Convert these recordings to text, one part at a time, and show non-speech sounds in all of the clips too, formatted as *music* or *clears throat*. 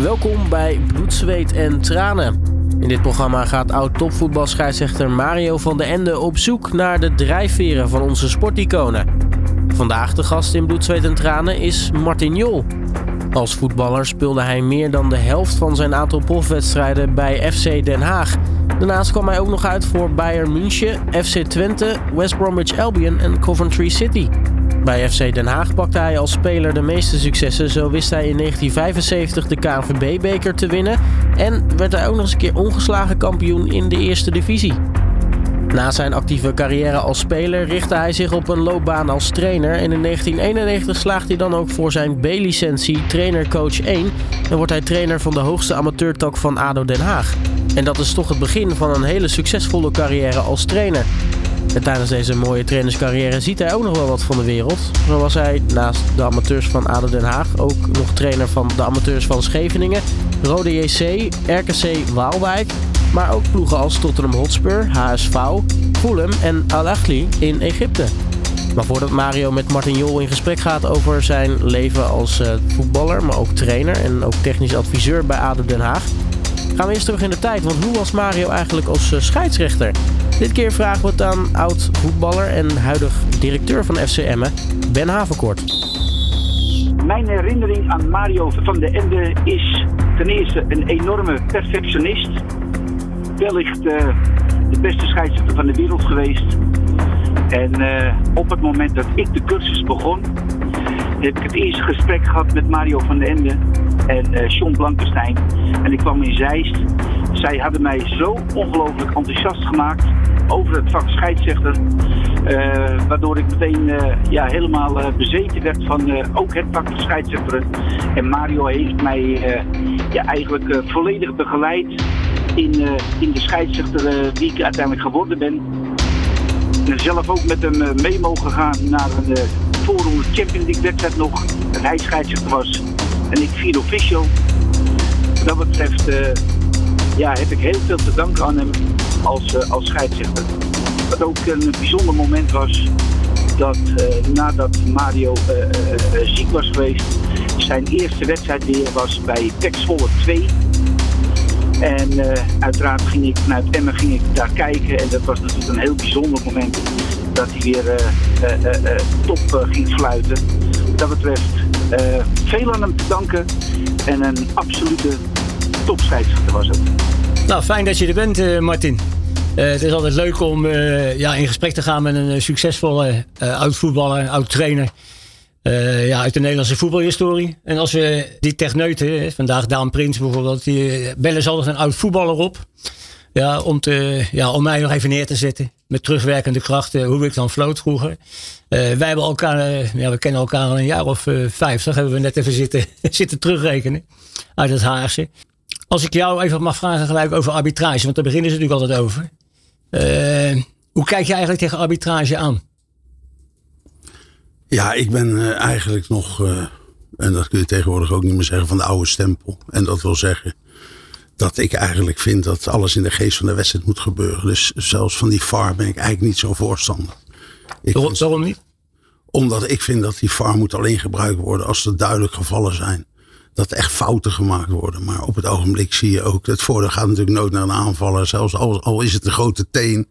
Welkom bij Bloed, Zweet en Tranen. In dit programma gaat oud-topvoetbalscheidsrechter Mario van den Ende op zoek naar de drijfveren van onze sporticonen. Vandaag de gast in Bloed, Zweet en Tranen is Martin Jol. Als voetballer speelde hij meer dan de helft van zijn aantal profwedstrijden bij FC Den Haag. Daarnaast kwam hij ook nog uit voor Bayern München, FC Twente, West Bromwich Albion en Coventry City. Bij FC Den Haag pakte hij als speler de meeste successen. Zo wist hij in 1975 de KNVB-beker te winnen en werd hij ook nog eens een keer ongeslagen kampioen in de eerste divisie. Na zijn actieve carrière als speler richtte hij zich op een loopbaan als trainer en in 1991 slaagt hij dan ook voor zijn B-licentie trainer-coach 1 en wordt hij trainer van de hoogste amateurtak van ADO Den Haag. En dat is toch het begin van een hele succesvolle carrière als trainer. En tijdens deze mooie trainerscarrière ziet hij ook nog wel wat van de wereld. Zo was hij naast de amateurs van ADO Den Haag ook nog trainer van de amateurs van Scheveningen, Rode JC, RKC Waalwijk, maar ook ploegen als Tottenham Hotspur, HSV, Fulham en Al Ahly in Egypte. Maar voordat Mario met Martin Jol in gesprek gaat over zijn leven als uh, voetballer, maar ook trainer en ook technisch adviseur bij ADO Den Haag, gaan we eerst terug in de tijd. Want hoe was Mario eigenlijk als uh, scheidsrechter? Dit keer vragen we het aan oud voetballer en huidig directeur van FC Emmen, Ben Havenkort. Mijn herinnering aan Mario van de Ende is ten eerste een enorme perfectionist. Wellicht uh, de beste scheidsrechter van de wereld geweest. En uh, op het moment dat ik de cursus begon, heb ik het eerste gesprek gehad met Mario van den Ende en uh, John Blankenstein. En ik kwam in Zeist. Zij hadden mij zo ongelooflijk enthousiast gemaakt over het vak scheidsrechter. Uh, waardoor ik meteen uh, ja, helemaal uh, bezeten werd van ook het vak scheidsrechter. En Mario heeft mij ja, eigenlijk volledig begeleid in, in de scheidsrechter die ik uiteindelijk geworden ben. En zelf ook met hem mee mogen gaan naar een voorronde Champions League wedstrijd nog. Dat hij scheidsrechter was en ik vier official. Wat dat betreft ja, heb ik heel veel te danken aan hem als, uh, als scheidsrechter. Wat ook een bijzonder moment was dat uh, nadat Mario uh, ziek was geweest, zijn eerste wedstrijd weer was bij Tex Volle 2. En uiteraard ging ik vanuit Emmen ging ik daar kijken en dat was natuurlijk een heel bijzonder moment dat hij weer top ging fluiten. Wat dat betreft veel aan hem te danken en een absolute topscheidsrechter was het. Nou, fijn dat je er bent, uh, Martin. Uh, het is altijd leuk om uh, ja, in gesprek te gaan met een succesvolle oud-voetballer, oud-trainer. ja, uit de Nederlandse voetbalhistorie. En als we die techneuten, vandaag Daan Prins bijvoorbeeld, die bellen ze altijd een oud-voetballer op. Ja, om, te, ja, om mij nog even neer te zetten. Met terugwerkende krachten, hoe ik dan floot vroeger. wij hebben elkaar, ja, we kennen elkaar al een jaar of vijftig. Hebben we net even zitten, *laughs* zitten terugrekenen. Uit het Haagse. Als ik jou even mag vragen gelijk over arbitrage, want daar beginnen ze natuurlijk altijd over. Uh, hoe kijk je eigenlijk tegen arbitrage aan? Ja, ik ben uh, eigenlijk nog, uh, en dat kun je tegenwoordig ook niet meer zeggen, van de oude stempel. En dat wil zeggen dat ik eigenlijk vind dat alles in de geest van de wedstrijd moet gebeuren. Dus zelfs van die VAR ben ik eigenlijk niet zo voorstander. Ik Waarom niet? Omdat ik vind dat die VAR moet alleen gebruikt worden als er duidelijk gevallen zijn dat echt fouten gemaakt worden. Maar op het ogenblik zie je ook, het voordeel gaat natuurlijk nooit naar een aanvaller. Zelfs al, is het een grote teen.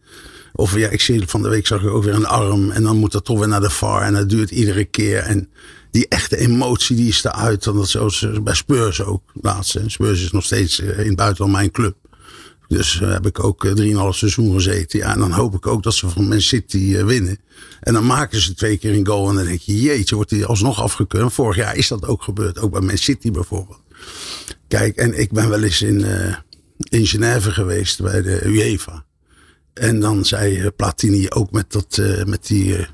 Of ja, ik zie van de week zag ik ook weer een arm. En dan moet dat toch weer naar de VAR. En dat duurt iedere keer. En die echte emotie die is eruit. Dan dat zoals bij Spurs ook laatst. Spurs is nog steeds eh, in het buitenland mijn club. Dus uh, heb ik ook uh, drieënhalf seizoen gezeten. Ja, en dan hoop ik ook dat ze van Man City uh, winnen. En dan maken ze twee keer een goal. En dan denk je, jeetje, wordt die alsnog afgekeurd. Vorig jaar is dat ook gebeurd. Ook bij Man City bijvoorbeeld. Kijk, en ik ben wel eens in, in Genève geweest bij de UEFA. En dan zei Platini ook met, dat, met die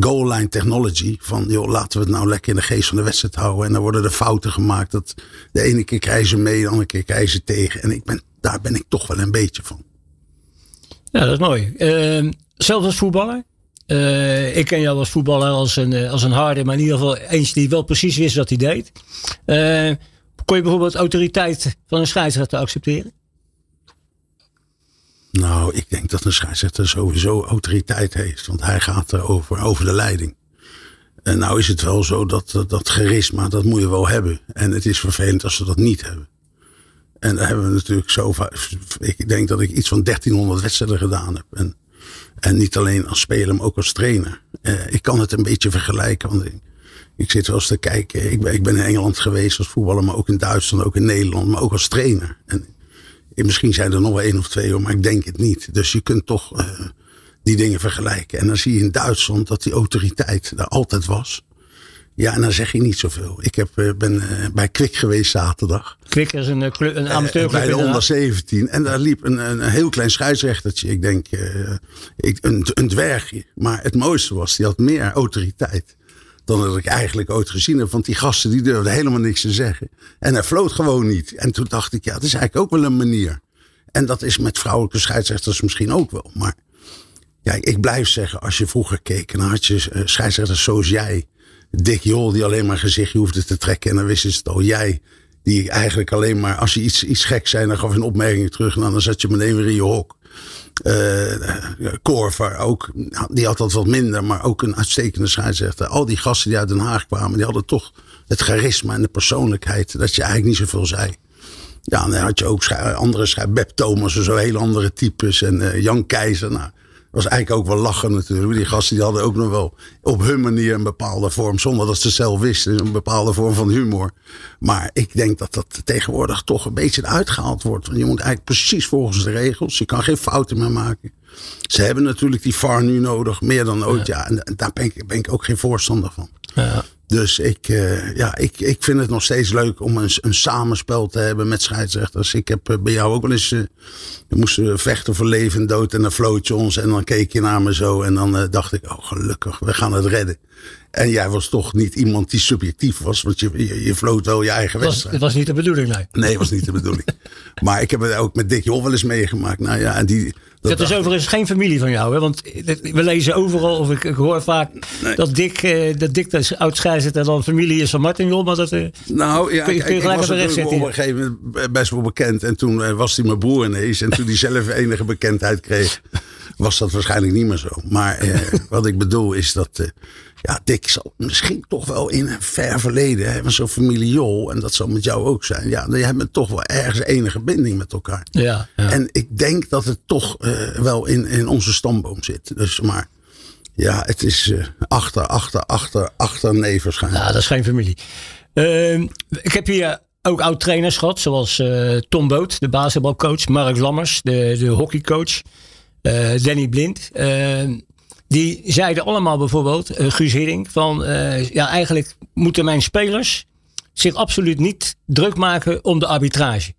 goal line technology. Van joh, laten we het nou lekker in de geest van de wedstrijd houden. En dan worden er fouten gemaakt. Dat de ene keer krijgen ze mee, de andere keer krijgen ze tegen. En ik ben daar ben ik toch wel een beetje van. Ja, dat is mooi. Uh, zelfs als voetballer. Uh, ik ken jou als voetballer als een, eh, als een harde, maar in ieder geval eens die wel precies wist wat hij deed. Uh, kon je bijvoorbeeld autoriteit van een scheidsrechter accepteren? Nou, ik denk dat een scheidsrechter sowieso autoriteit heeft. Want hij gaat er over, de leiding. En nou is het wel zo dat dat, charisma, dat moet je wel hebben. En het is vervelend als ze dat niet hebben. En daar hebben we natuurlijk zo. Ik denk dat ik iets van 1300 wedstrijden gedaan heb. En, en niet alleen als speler, maar ook als trainer. Eh, ik kan het een beetje vergelijken. Want ik, ik zit wel eens te kijken. Ik ben, ik ben in Engeland geweest als voetballer, maar ook in Duitsland, ook in Nederland, maar ook als trainer. En misschien zijn er nog wel één of twee, maar ik denk het niet. Dus je kunt toch uh, die dingen vergelijken. En dan zie je in Duitsland dat die autoriteit daar altijd was. Ja, en dan zeg je niet zoveel. Ik heb, uh, ben uh, bij Kwik geweest zaterdag. Kwik is een, club, een amateurclub. bij de onder 17. En daar liep een, een, een heel klein scheidsrechtertje. Ik denk, ik, een, een dwergje. Maar het mooiste was, die had meer autoriteit dan dat ik eigenlijk ooit gezien heb. Want die gasten die durfden helemaal niks te zeggen. En hij floot gewoon niet. En toen dacht ik, ja, dat is eigenlijk ook wel een manier. En dat is met vrouwelijke scheidsrechters misschien ook wel. Maar ja, ik blijf zeggen, als je vroeger keek, dan had je uh, scheidsrechters zoals jij. Dick Jol, die alleen maar gezichtje hoefde te trekken. En dan wist het al. Jij, die eigenlijk alleen maar, als je iets, iets gek zei, dan gaf je een opmerking terug. En dan zat je meteen weer in je hok. Uh, Korver ook, die had dat wat minder, maar ook een uitstekende scheidsrechter. Al die gasten die uit Den Haag kwamen, die hadden toch het charisma en de persoonlijkheid dat je eigenlijk niet zoveel zei. Ja, dan had je ook andere schrijvers, Beb Thomas en zo, hele andere types. En uh, Jan Keizer, nou, was eigenlijk ook wel lachen natuurlijk. Die gasten die hadden ook nog wel op hun manier een bepaalde vorm, zonder dat ze zelf wisten, een bepaalde vorm van humor. Maar ik denk dat dat tegenwoordig toch een beetje uitgehaald wordt. Want je moet eigenlijk precies volgens de regels. Je kan geen fouten meer maken. Ze hebben natuurlijk die VAR nu nodig, meer dan ooit. Ja, en, daar ben ik, ben ik ook geen voorstander van. Ja. Dus ik, uh, ja, ik, ik vind het nog steeds leuk om een, een samenspel te hebben met scheidsrechters. Ik heb uh, bij jou ook wel eens. Uh, we moesten vechten voor leven en dood. En dan floot je ons. En dan keek je naar me zo. En dan dacht ik: Oh, gelukkig, we gaan het redden. En jij was toch niet iemand die subjectief was. Want je, je, je floot wel je eigen wedstrijd. Het was niet de bedoeling, nee. Nee, het was niet de bedoeling. *laughs* maar ik heb het ook met Dick Jol wel eens meegemaakt. Nou ja, en die. Dat, dat is overigens geen familie van jou, hè? Want we lezen overal, of ik, ik hoor vaak nee. dat Dick, uh, dat Dick de oud-scheidsrechter dan familie is van Martin Jol. Maar dat uh, nou, ja, kun je, kun je gelijk op de recht zetten. op een gegeven moment best wel bekend. En toen uh, was hij mijn broer ineens. En toen hij zelf enige bekendheid kreeg, *laughs* was dat waarschijnlijk niet meer zo. Maar *laughs* wat ik bedoel is dat ja, Dick zal misschien toch wel in een ver verleden hebben zo'n familie Jol. En dat zal met jou ook zijn. Ja, die hebben toch wel ergens enige binding met elkaar. Ja, ja. En ik denk dat het toch uh, wel in, in onze stamboom zit. Dus maar ja, het is uh, achter, achter, achter, achter nee waarschijnlijk. Ja, dat is geen familie. Uh, ik heb hier ook oud-trainers gehad. Zoals uh, Tom Boot, de basketbalcoach. Mark Lammers, de, de hockeycoach. Danny Blind. Die zeiden allemaal bijvoorbeeld, uh, Guus Hiddink, van ja, eigenlijk moeten mijn spelers zich absoluut niet druk maken om de arbitrage.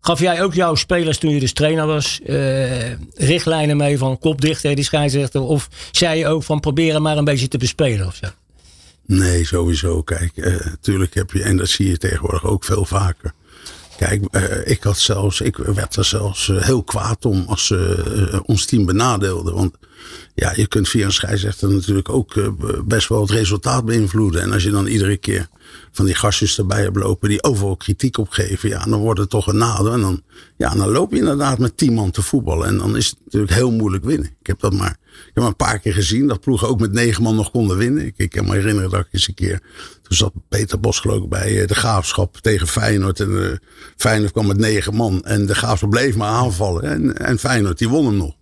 Gaf jij ook jouw spelers toen je dus trainer was, richtlijnen mee van kop dicht die scheidsrechter? Of zei je ook van proberen maar een beetje te bespelen of zo? Nee, sowieso. Kijk, natuurlijk heb je, en dat zie je tegenwoordig ook veel vaker. Kijk, uh, ik had zelfs, ik werd er zelfs uh, heel kwaad om als ze uh, ons team benadeelden. Want ja, je kunt via een scheidsrechter natuurlijk ook best wel het resultaat beïnvloeden. En als je dan iedere keer van die gastjes erbij hebt lopen die overal kritiek op geven, ja, dan wordt het toch een nadeel. En dan, ja, dan loop je inderdaad met tien man te voetballen. En dan is het natuurlijk heel moeilijk winnen. Ik heb dat maar, ik maar een paar keer gezien dat ploegen ook met negen man nog konden winnen. Ik, ik kan me herinneren dat ik eens een keer, toen zat Peter Bos geloof ik bij de Graafschap tegen Feyenoord. En uh, Feyenoord kwam met negen man en de Graafschap bleef maar aanvallen. En, en Feyenoord die won hem nog.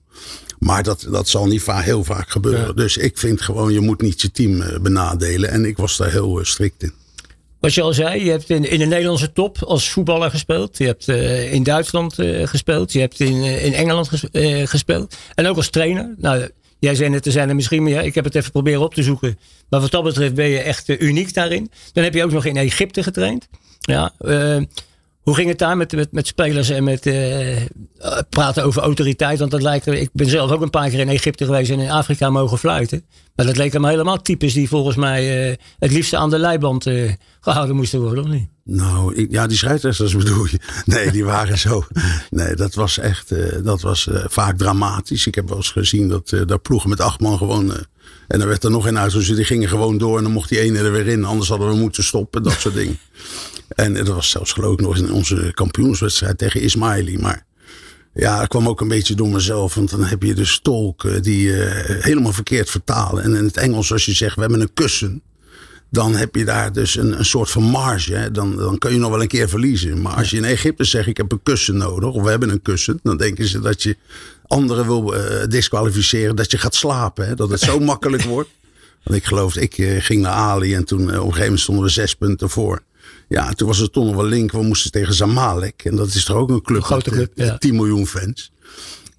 Maar dat, dat zal niet vaak, heel vaak gebeuren. Ja. Dus ik vind gewoon, je moet niet je team benadelen. En ik was daar heel uh, strikt in. Wat je al zei, je hebt in, in de Nederlandse top als voetballer gespeeld. Je hebt uh, in Duitsland uh, gespeeld. Je hebt in, uh, in Engeland ges, gespeeld. En ook als trainer. Nou, jij zei net, er zijn er misschien meer. Ik heb het even proberen op te zoeken. Maar wat dat betreft ben je echt uniek daarin. Dan heb je ook nog in Egypte getraind. Ja, hoe ging het daar met, met, spelers en met uh, praten over autoriteit? Want dat lijkt, ik ben zelf ook een paar keer in Egypte geweest en in Afrika mogen fluiten. Maar dat leek me helemaal types die volgens mij uh, het liefst aan de leiband gehouden moesten worden, of niet? Nou, ja, die scheidsrechters bedoel je. *laughs* Nee, die waren zo. Nee, dat was echt, dat was vaak dramatisch. Ik heb wel eens gezien dat daar ploegen met acht man gewoon. en dan werd er nog een uit, dus die gingen gewoon door en dan mocht die ene er weer in. Anders hadden we moeten stoppen, dat soort dingen. En dat was zelfs geloof ik nog in onze kampioenswedstrijd tegen Ismaili. Maar ja, dat kwam ook een beetje door mezelf. Want dan heb je dus tolken die uh, helemaal verkeerd vertalen. En in het Engels als je zegt, we hebben een kussen. dan heb je daar dus een, een soort van marge. Hè. Dan, dan kun je nog wel een keer verliezen. Maar als je in Egypte zegt, ik heb een kussen nodig, of we hebben een kussen, dan denken ze dat je anderen wil uh, disqualificeren, dat je gaat slapen. Hè. Dat het zo makkelijk wordt. *laughs* Want ik geloof, ik uh, ging naar Ali en toen op een gegeven moment stonden we zes punten voor. Ja, toen was het toch nog wel link. We moesten tegen Zamalek. En dat is toch ook een club. Een grote club, met, ja. 10 miljoen fans.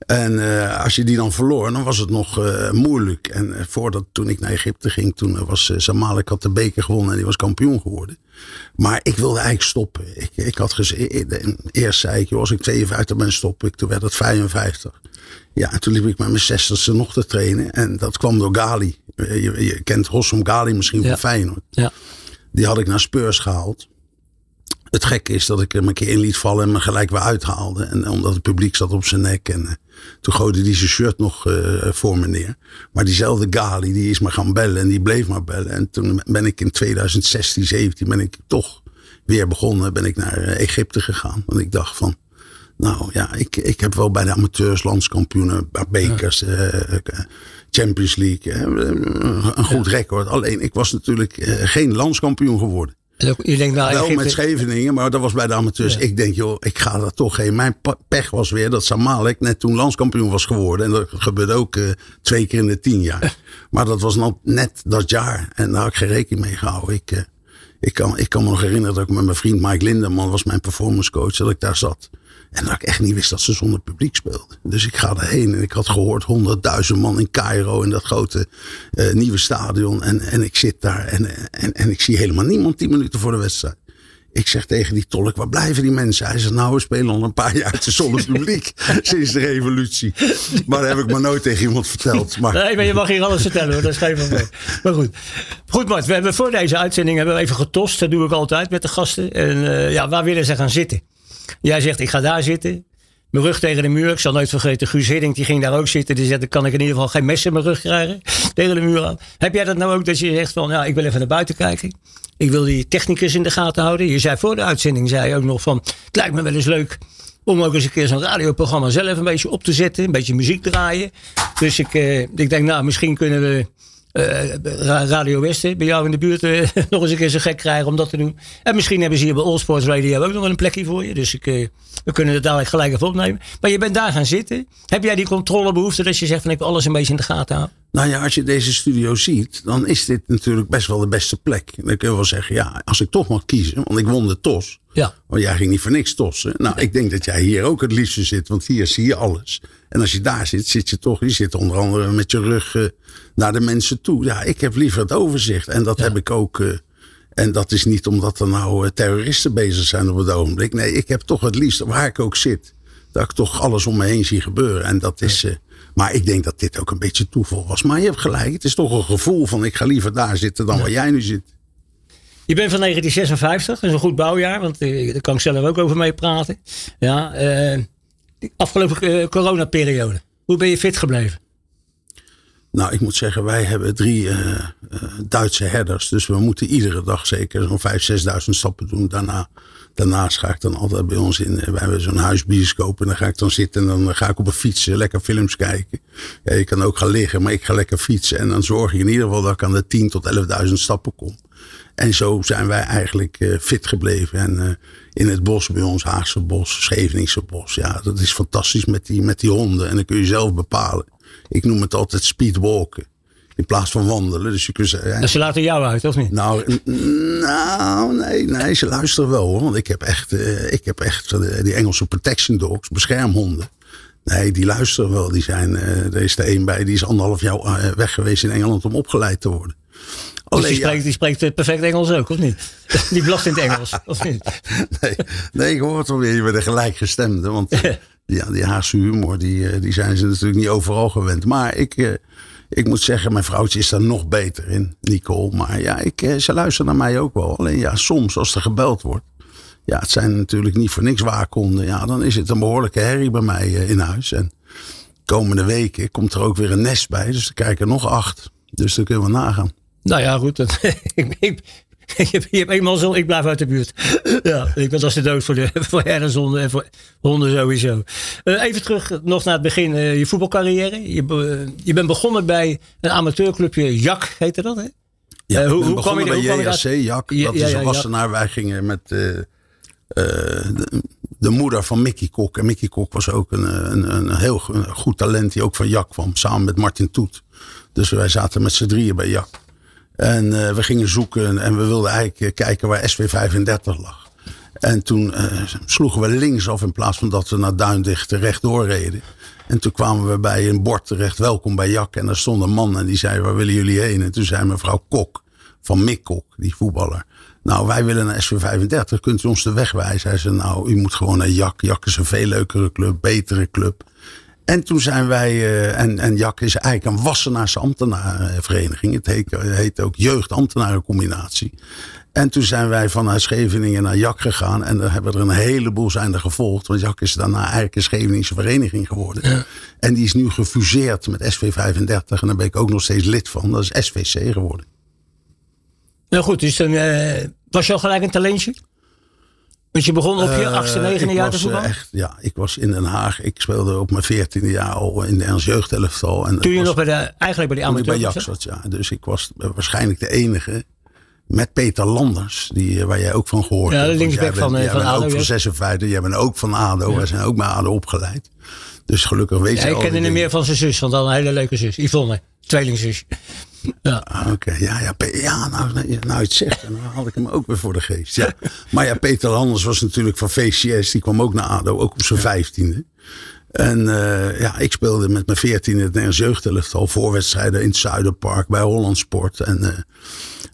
En uh, als je die dan verloor, dan was het nog uh, moeilijk. En uh, voordat, toen ik naar Egypte ging, toen was Zamalek had de beker gewonnen en die was kampioen geworden. Maar ik wilde eigenlijk stoppen. Ik, ik had gezegd, eerst zei ik, joh, als ik 52 ben, stop ik. Toen werd het 55. Ja, en toen liep ik met mijn 60ste nog te trainen. En dat kwam door Gali. Je, je kent Hossam Gali misschien Ja. van Feyenoord. Ja. Die had ik naar Spurs gehaald. Het gekke is dat ik hem een keer in liet vallen en me gelijk weer uithaalde. En omdat het publiek zat op zijn nek. En uh, toen gooide hij zijn shirt nog uh, voor me neer. Maar diezelfde Gali, die is me gaan bellen en die bleef maar bellen. En toen ben ik in 2016, 17 ben ik toch weer begonnen. Ben ik naar uh, Egypte gegaan. Want ik dacht van, nou ja, ik, ik heb wel bij de amateurs landskampioenen, bekers, ja. Champions League, een goed record. Alleen ik was natuurlijk geen landskampioen geworden. Denkt, nou, Wel Egypte... met Scheveningen, maar dat was bij de amateurs. Ja. Ik denk, joh, ik ga dat toch heen. Mijn pech was weer dat Samalek net toen landskampioen was geworden. En dat gebeurde ook uh, twee keer in de tien jaar. *laughs* maar dat was nog net dat jaar. En daar had ik geen rekening mee gehouden. Ik, uh, ik, kan, ik kan me nog herinneren dat ik met mijn vriend Mike Lindeman, was mijn performance coach, dat ik daar zat. En dat ik echt niet wist dat ze zonder publiek speelden. Dus ik ga daarheen en ik had gehoord 100.000 man in Cairo in dat grote uh, nieuwe stadion. En, en ik zit daar en, en, en ik zie helemaal niemand 10 minuten voor de wedstrijd. Ik zeg tegen die tolk, waar blijven die mensen? Hij zegt, nou, we spelen al een paar jaar zonder publiek. *laughs* sinds de revolutie. Maar dat heb ik maar nooit tegen iemand verteld. Maar... Nee, maar je mag hier alles vertellen hoor, dat is geen probleem. Maar goed. Goed Mart, we hebben voor deze uitzending hebben we even getost. Dat doe ik altijd met de gasten. En uh, ja, waar willen ze gaan zitten? Jij zegt, ik ga daar zitten. Mijn rug tegen de muur. Ik zal nooit vergeten, Guus Hiddink, die ging daar ook zitten. Die zegt, dan kan ik in ieder geval geen mes in mijn rug krijgen. *laughs* Tegen de muur aan. Heb jij dat nou ook, dat je zegt van, ja, ik wil even naar buiten kijken. Ik wil die technicus in de gaten houden. Je zei voor de uitzending, zei je ook nog van, het lijkt me wel eens leuk om ook eens een keer zo'n radioprogramma zelf een beetje op te zetten. Een beetje muziek draaien. Dus ik, uh, ik denk, nou, misschien kunnen we uh, Radio Westen bij jou in de buurt uh, *laughs* nog eens een keer zo gek krijgen om dat te doen. En misschien hebben ze hier bij All Sports Radio ook nog een plekje voor je. Dus ik, uh, we kunnen het dadelijk gelijk even opnemen. Maar je bent daar gaan zitten. Heb jij die controlebehoefte dat je zegt van ik wil alles een beetje in de gaten houden? Nou ja, als je deze studio ziet, dan is dit natuurlijk best wel de beste plek. Dan kun je wel zeggen, ja, als ik toch mag kiezen, want ik won de TOS. Ja. Want jij ging niet voor niks tossen. Nou, ik denk dat jij hier ook het liefste zit, want hier zie je alles. En als je daar zit, zit je toch, je zit onder andere met je rug uh, naar de mensen toe. Ja, ik heb liever het overzicht. En dat ja. heb ik ook. Uh, en dat is niet omdat er nou uh, terroristen bezig zijn op het ogenblik. Nee, ik heb toch het liefst, waar ik ook zit, dat ik toch alles om me heen zie gebeuren. En dat is. Maar ik denk dat dit ook een beetje toeval was. Maar je hebt gelijk, het is toch een gevoel van ik ga liever daar zitten dan ja. waar jij nu zit. Je bent van 1956, dat is een goed bouwjaar, want daar kan ik zelf ook over mee praten. Ja, uh, de afgelopen uh, coronaperiode. Hoe ben je fit gebleven? Nou, ik moet zeggen, wij hebben drie Duitse herders. Dus we moeten iedere dag zeker zo'n 5.000, 6.000 stappen doen. Daarna, daarnaast ga ik dan altijd bij ons in. We hebben zo'n huisbioscoop en dan ga ik dan zitten en dan ga ik op een fiets lekker films kijken. Ja, je kan ook gaan liggen, maar ik ga lekker fietsen. En dan zorg ik in ieder geval dat ik aan de 10.000 tot 11.000 stappen kom. En zo zijn wij eigenlijk uh, fit gebleven. En uh, in het bos bij ons, Haagse bos, Scheveningse bos. Ja, dat is fantastisch met die, met die honden. En dan kun je zelf bepalen. Ik noem het altijd speedwalken. In plaats van wandelen. Dus je kunt, ja. Dus ze laten jou uit, of niet? Nou, nou nee, nee, ze luisteren wel hoor. Want ik heb echt, uh, ik heb echt die Engelse protection dogs, beschermhonden. Nee, die luisteren wel. Die zijn, er is er één bij, die is anderhalf jaar weg geweest in Engeland om opgeleid te worden. Dus die, spreekt, ja. die spreekt perfect Engels ook, of niet? *laughs* Die blast in het Engels, of niet? *laughs* Nee, nee ik hoor het wel weer. Je bent een gelijkgestemde. Want *laughs* ja, die Haagse humor, die, die zijn ze natuurlijk niet overal gewend. Maar ik, ik moet zeggen, mijn vrouwtje is daar nog beter in, Nicole. Maar ja, ik, ze luistert naar mij ook wel. Alleen ja, soms als er gebeld wordt. Ja, het zijn natuurlijk niet voor niks waakhonden. Ja, dan is het een behoorlijke herrie bij mij in huis. En komende weken komt er ook weer een nest bij. Dus er nog acht. Dus dan kunnen we nagaan. Nou ja, goed. Dat, *laughs* ik, ik, je hebt eenmaal zo, ik blijf uit de buurt. *clears throat* ja, ik ben als de dood voor, de, *laughs* voor en voor honden sowieso. Uh, even terug nog naar het begin, uh, je voetbalcarrière. Je, uh, je bent begonnen bij een amateurclubje, Jak heette dat hè? Ja, Eh, hoe- hoe, kwam je- bij hoe JAC, Jak. Ja, dat ja, is een ja. wassenaar. Wij gingen met eh, eh, de, de moeder van Mickey Kok. En Mickey Kok was ook een, een, een heel een goed talent die ook van Jak kwam. Samen met Martin Toet. Dus wij zaten met z'n drieën bij Jak. En eh, we gingen zoeken en we wilden eigenlijk eh, kijken waar SW35 lag. En toen eh, sloegen we linksaf in plaats van dat we naar Duindicht rechtdoor reden. En toen kwamen we bij een bord terecht, welkom bij Jak. En daar stond een man en die zei, waar willen jullie heen? En toen zei mevrouw Kok, van Mick Kok, die voetballer. Nou, wij willen naar SW35, kunt u ons de weg wijzen? Hij zei, nou, u moet gewoon naar Jak. Jak is een veel leukere club, betere club. En toen zijn wij, eh, en, en Jak is eigenlijk een Wassenaarse ambtenarenvereniging. Het heet, heet ook jeugdambtenarencombinatie. En toen zijn wij vanuit Scheveningen naar Jak gegaan. En daar hebben er een heleboel zijn er gevolgd. Want Jak is daarna eigenlijk een Scheveningse vereniging geworden. En die is nu gefuseerd met SV35. En daar ben ik ook nog steeds lid van. Dat is SVC geworden. Nou goed, dus dan eh, was je al gelijk een talentje? Want je begon op je Eh, achtste, negende jaar te voetballen? eh, echt, ja, ik was in Den Haag. Ik speelde op mijn veertiende jaar al in de Ernst Jeugdelftal. En Toen je was- nog bij de, eigenlijk bij de ik bij amateur Jak zat, ja. Dus ik was waarschijnlijk de enige. Met Peter Landers, die, eh, waar jij ook van gehoord Ja, de hebt. Want linksback van, eh, jij van bent ADO, ook van ja. 56, jij bent ook van ADO. Wij zijn ook bij ADO opgeleid. Dus gelukkig weet Ja, je ik kende hem meer van zijn zus, want dan een hele leuke zus. Yvonne, tweelingzus. Ja. Oké, ja, ja, ja nou, nou, nou het zegt, dan had ik hem ook weer voor de geest. Ja. Maar ja, Peter Landers was natuurlijk van VCS, die kwam ook naar ADO, ook op zijn vijftiende. En eh, ja, ik speelde met mijn veertiende het Nederlands jeugdelftal voorwedstrijden in het Zuiderpark bij Holland Sport. En eh,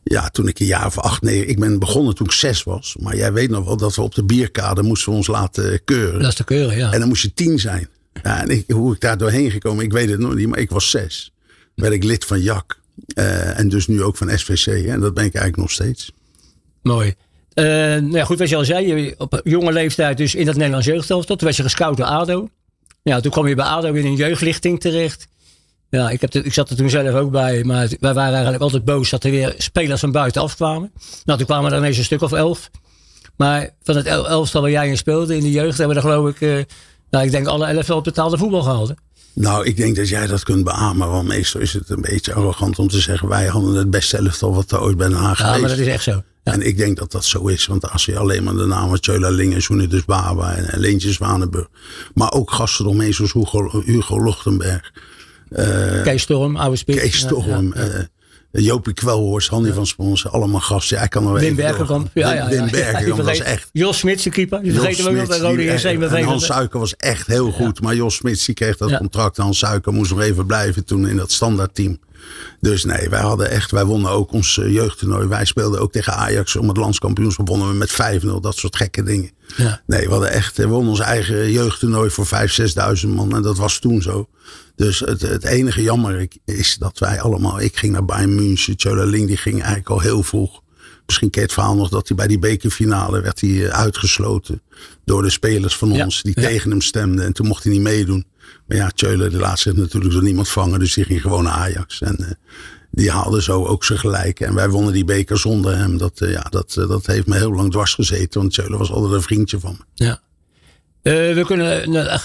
ja, toen ik een jaar of acht, negen, ik ben begonnen toen ik zes was. Maar jij weet nog wel dat we op de bierkade moesten we ons laten keuren. Dat is de keuren, ja. En dan moest je tien zijn. Ja, en ik, hoe ik daar doorheen gekomen, ik weet het nog niet, maar ik was zes. Werd ik lid van JAK. Eh, en dus nu ook van SVC. En dat ben ik eigenlijk nog steeds. Mooi. Eh, nou ja, goed, wat je al zei, je, op jonge leeftijd dus in dat Nederlands jeugdelftal. Toen werd je gescout door ADO. Ja, toen kwam je bij ADO in een jeugdlichting terecht. Ja, ik, heb ik zat er toen zelf ook bij, maar wij waren eigenlijk altijd boos dat er weer spelers van buitenaf kwamen. Nou, toen kwamen er ineens een stuk of elf. Maar van het el- elftal waar jij in speelde in de jeugd hebben we er geloof ik, eh, nou, ik denk alle elf wel betaalde voetbal gehaald. Nou, ik denk dat jij dat kunt beamen. Want meestal is het een beetje arrogant om te zeggen... wij hadden het beste elftal wat er ooit bij Den Haag Ja, geweest. maar dat is echt zo. Ja. En ik denk dat dat zo is. Want als je alleen maar de namen Tjöla Lingen, Joene dus Baba en en Leentje Zwanenburg. Maar ook gasten eromheen zoals Hugo, Hugo Lochtenberg. Kees Storm, oude spits. Kees Storm. ja, ja. eh, Jopie Kwelhorst, Handy van Sponsen. Allemaal gasten. Ja, ik kan er Wim Bergenkamp. Ja, ja, ja. Wim *laughs* Bergenkamp Je was echt... Jos Smits, de keeper. Je Jos vergeet hem ook nog bij Rode die- en-. Hans Suiker was echt heel goed. Maar Jos Smits die kreeg dat contract. Hans Suiker moest nog even blijven toen in dat standaardteam. Dus nee, wij hadden echt, wij wonnen ook ons eh, jeugdtoernooi. Wij speelden ook tegen Ajax om het landskampioenschap. Wonnen we met 5-0, dat soort gekke dingen. Ja. Nee, we hadden echt, we wonnen ons eigen jeugdtoernooi voor 5.000, 6.000 man. En dat was toen zo. Dus het, het enige jammer is dat wij allemaal, ik ging naar Bayern München. Tjöla Ling die ging eigenlijk al heel vroeg. Misschien je het verhaal nog dat hij bij die bekerfinale werd hij eh, uitgesloten. Door de spelers van Ja, ons die ja. tegen hem stemden. En toen mocht hij niet meedoen. Maar ja, Tjöla die laat zich natuurlijk door niemand vangen. Dus die ging gewoon naar Ajax. En eh, die haalde zo ook zijn gelijk. En wij wonnen die beker zonder hem. Dat, eh, ja, dat, dat heeft me heel lang dwars gezeten. Want Tjöla was altijd een vriendje van me. Ja. We kunnen nou,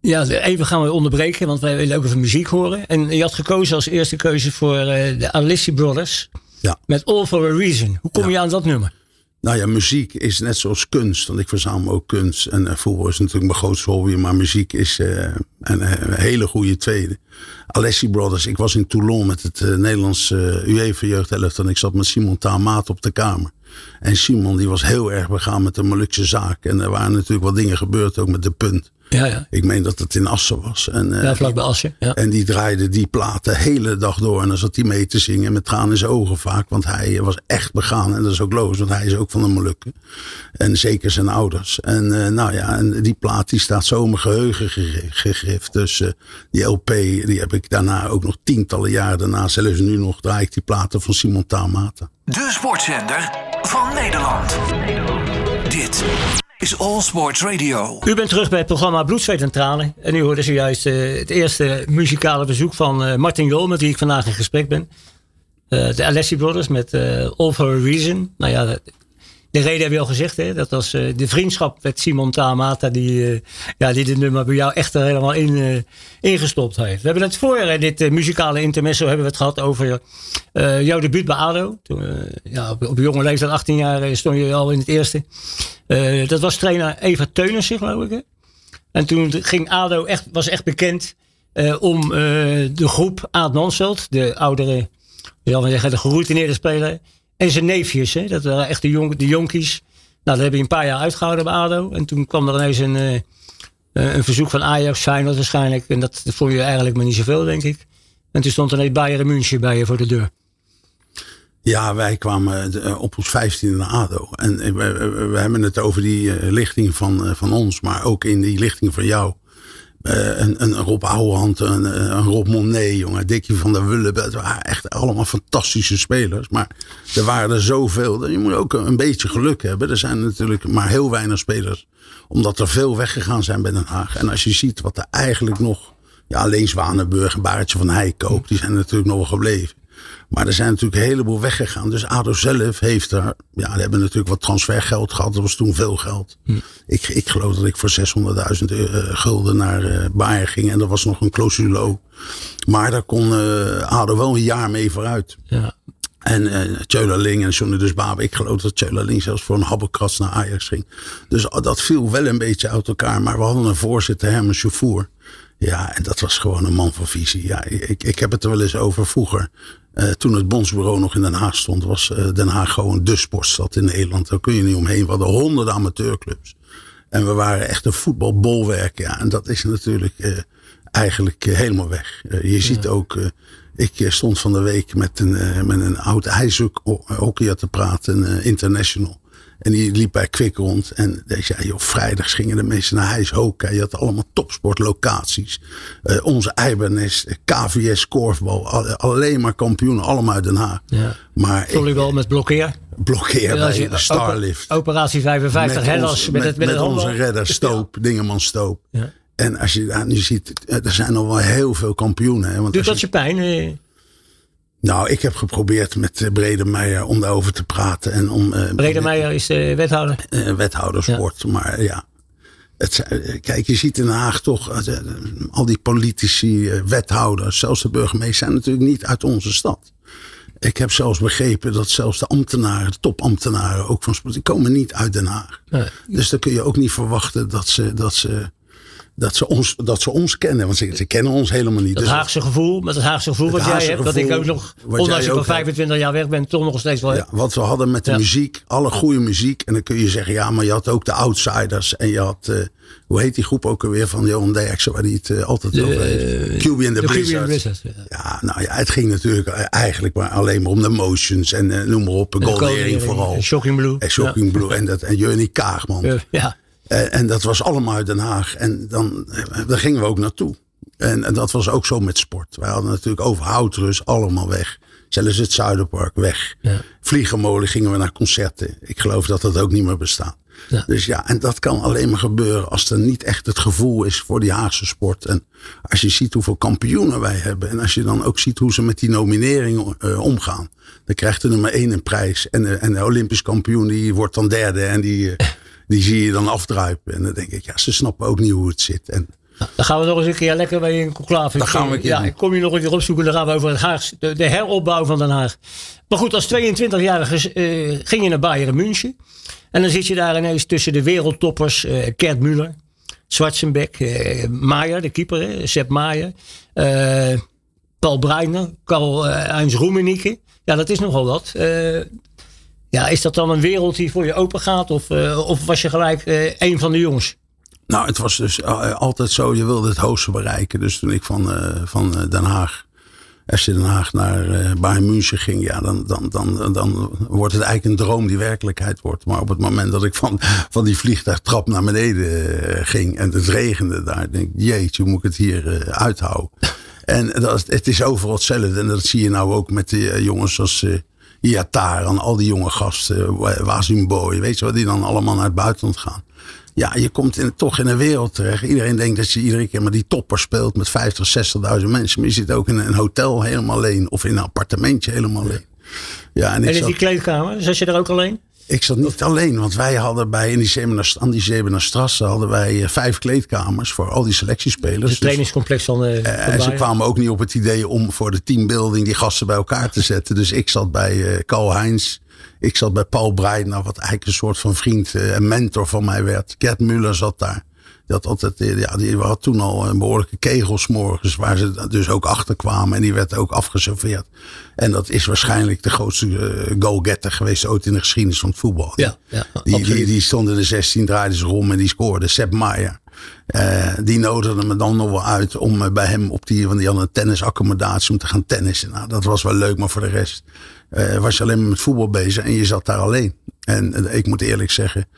ja, even gaan we onderbreken, want wij willen ook even muziek horen. En je had gekozen als eerste keuze voor eh, de Alessi Brothers. Ja. Met All for a Reason. Hoe kom Ja. je aan dat nummer? Nou ja, muziek is net zoals kunst. Want ik verzamel ook kunst. En eh, voetbal is natuurlijk mijn grootste hobby. Maar muziek is eh, een, hele goede tweede. Alessi Brothers. Ik was in Toulon met het Nederlands eh UEFA jeugdelftal. En ik zat met Simon Taamaat op de kamer. En Simon die was heel erg begaan met de Molukse zaak. En er waren natuurlijk wat dingen gebeurd ook met de punt. Ja, ja. Ik meen dat het in Assen was. En, eh, ja vlak bij Assen. Ja. en die draaide die plaat de hele dag door. En dan zat hij mee te zingen met tranen in zijn ogen vaak. Want hij was echt begaan. En dat is ook logisch, want hij is ook van de Molukken. En zeker zijn ouders. En eh, nou ja, en die plaat die staat zo in mijn geheugen gegri- gegrift. Dus eh, die LP, die heb ik daarna ook nog tientallen jaren daarna. Zelfs nu nog draai ik die platen van Simon Tamata. De sportzender van Nederland. Dit is All Sports Radio. U bent terug bij het programma Bloed, Zweet en Tranen. En u hoorde zojuist eh, het eerste muzikale bezoek van eh, Martin Jol, met wie ik vandaag in gesprek ben. Eh, de Alessi Brothers met All for a Reason. Nou ja, de reden heb je al gezegd, hè? dat was uh, de vriendschap met Simon Tamata, die, uh, ja, die dit nummer bij jou echt er helemaal in, uh, ingestopt heeft. We hebben het voor dit muzikale intermezzo hebben we het gehad over jouw debuut bij ADO. Toen, ja, op, jonge leeftijd, 18 jaar, stond je al in het eerste. dat was trainer Eva Teunissen, geloof ik. En toen ging ADO echt, was echt bekend om de groep Aad de oudere, zeggen, de geroutineerde speler en zijn neefjes, hè? dat waren echt de, jong, de jonkies. Nou, dat hebben we een paar jaar uitgehouden bij ADO. En toen kwam er ineens een, uh, een verzoek van Ajax, Feyenoord waarschijnlijk. En dat, vond je eigenlijk maar niet zoveel, denk ik. En toen stond er ineens Bayern München bij je voor de deur. Ja, wij kwamen eh, op ons 15 naar ADO. En we, we, hebben het over die lichting van, van ons, maar ook in die lichting van jou. Uh, een, een Rob Ouwehand, een, Rob Monet, jongen, Dikkie van der Wullen. Het waren echt allemaal fantastische spelers. Maar er waren er zoveel. Je moet ook een beetje geluk hebben. Er zijn natuurlijk maar heel weinig spelers. Omdat er veel weggegaan zijn bij Den Haag. En als je ziet wat er eigenlijk nog... Ja, alleen Zwanenburg en Baretje van Heikoop, die zijn natuurlijk nog wel gebleven. Maar er zijn natuurlijk een heleboel weggegaan. Dus ADO zelf heeft daar... Ja, die hebben natuurlijk wat transfergeld gehad. Dat was toen veel geld. Hm. Ik, ik geloof dat ik voor 600.000 uh, gulden naar uh, Bayern ging. En dat was nog een clausule Maar daar kon uh, ADO wel een jaar mee vooruit. Ja. En uh, Ling en Johnny dus Babe. Ik geloof dat Ling zelfs voor een habbekras naar Ajax ging. Dus dat viel wel een beetje uit elkaar. Maar we hadden een voorzitter, Herman Chauffeur. Ja, en dat was gewoon een man van visie. Ja, ik, ik heb het er wel eens over vroeger. Uh, toen het bondsbureau nog in Den Haag stond, was uh, Den Haag gewoon de sportstad in Nederland. Daar kun je niet omheen. We hadden honderden amateurclubs. En we waren echt een voetbalbolwerk. Ja, en dat is natuurlijk uh, eigenlijk helemaal weg. je ziet ook, ik stond van de week met een, met een oud ijshockeyer te praten, international. En die liep bij Kwik rond. En die zei, joh, vrijdags gingen de mensen naar Hijs Hoka. Je had allemaal topsportlocaties. Uh, onze Eibernest, KVS, Korfbal. alleen maar kampioenen, allemaal uit Den Haag. Ja. Maar Volleybal met blokkeer. Blokkeer bij de Starlift. Operatie 55 met met, met, met, met onze redder Stoop, ja. Dingeman Stoop. Ja. En als je daar nu ziet, er zijn nog wel heel veel kampioenen. Hè, want Doet dat je, je pijn? Nou, ik heb geprobeerd met eh, Brede Meijer om daarover te praten. En om, uh, Brede Meijer is de wethouder? Uh, wethoudersport, ja. maar ja. Het, kijk, je ziet in Den Haag toch al die politici, wethouders, zelfs de burgemeester zijn natuurlijk niet uit onze stad. Ik heb zelfs begrepen dat zelfs de ambtenaren, de topambtenaren ook van sport, die komen niet uit Den Haag. Nee. Dus dan kun je ook niet verwachten dat ze, dat ze dat ze ons, dat ze ons kennen. Want ze, ze kennen ons helemaal niet. Dat dus Haagse gevoel, met het Haagse gevoel wat jij hebt. dat ik ook nog, ondanks ik al 25 jaar weg ben, toch nog steeds wel ja, Wat we hadden met de muziek, alle goede muziek. En dan kun je zeggen, ja, maar je had ook de Outsiders. En je had, uh, hoe heet die groep ook alweer van Johan Derksen, waar die het uh, altijd de, over heeft. QB en de, Blizzard. ja. ja. nou ja, het ging natuurlijk eigenlijk maar alleen maar om de motions. En uh, noem maar op, Goldering vooral. En Shocking Blue. En Shocking Blue. En, dat, en Jurnie Kaagman. Ja. En, dat was allemaal uit Den Haag. En dan, daar gingen we ook naartoe. En, en dat was ook zo met sport. Wij hadden natuurlijk over Houtrus allemaal weg. Zelfs het Zuiderpark weg. Ja. Vliegenmolen gingen we naar concerten. Ik geloof dat dat ook niet meer bestaat. Ja. Dus ja, en dat kan alleen maar gebeuren als er niet echt het gevoel is voor die Haagse sport. En als je ziet hoeveel kampioenen wij hebben. En als je dan ook ziet hoe ze met die nominering uh, omgaan. Dan krijgt de nummer één een prijs. En, uh, en de Olympisch kampioen die wordt dan derde. En die, uh, *laughs* die zie je dan afdruipen. En dan denk ik, ja, ze snappen ook niet hoe het zit. En, dan gaan we nog eens een keer lekker bij een conclave. Dan gaan we ja, ik kom je nog een keer opzoeken. Dan gaan we over het Haag, de, de heropbouw van Den Haag. Maar goed, als 22-jarige uh, ging je naar Bayern München. En dan zit je daar ineens tussen de wereldtoppers. Uh, Kert Müller, Schwarzenbeck, uh, Maier, de keeper, Sepp Maier. Paul Breiner, Karl-Heinz Roemenike. Ja, dat is nogal wat. Ja, is dat dan een wereld die voor je open gaat? Of, uh, of was je gelijk uh, een van de jongens? Nou, het was dus uh, altijd zo, je wilde het hoogste bereiken. Dus toen ik van, van Den Haag, FC Den Haag naar Bayern München ging, ja, dan, dan, dan, dan wordt het eigenlijk een droom die werkelijkheid wordt. Maar op het moment dat ik van, van die vliegtuigtrap naar beneden ging en het regende daar, denk ik, jeetje, hoe moet ik het hier uithouden? En dat, het is overal hetzelfde. En dat zie je nou ook met de jongens als Iatar en al die jonge gasten, Wazimboy, weet je wat, die dan allemaal naar het buitenland gaan. Ja, je komt in, toch in een wereld terecht. Iedereen denkt dat je iedere keer maar die topper speelt met 50, 60.000 mensen. Maar je zit ook in een hotel helemaal alleen of in een appartementje helemaal alleen. Ja, en, en is die kleedkamer, zat je daar ook alleen? Ik zat niet alleen, want wij hadden bij in die Zebener, aan die hadden wij eh, vijf kleedkamers voor al die selectiespelers. Dus het trainingscomplex van, uh, uh, En ze kwamen ook niet op het idee om voor de teambuilding die gasten bij elkaar te zetten. Dus ik zat bij uh, Carl Heinz. Ik zat bij Paul Breitner, wat eigenlijk een soort van vriend en mentor van mij werd. Gert Muller zat daar. Dat altijd, ja, die had toen al een behoorlijke kegels morgens, waar ze dus ook achter kwamen. En die werd ook afgeserveerd. En dat is waarschijnlijk de grootste uh, goal-getter geweest ooit in de geschiedenis van het voetbal. Ja, ja, die, die, die, stond in de 16, draaide zich om en die scoorde. Sepp Maier. Uh, die nodigde me dan nog wel uit om uh, bij hem op die, want die een tennisaccommodatie om te gaan tennissen. Nou, dat was wel leuk, maar voor de rest was je alleen maar met voetbal bezig en je zat daar alleen. En ik moet eerlijk zeggen,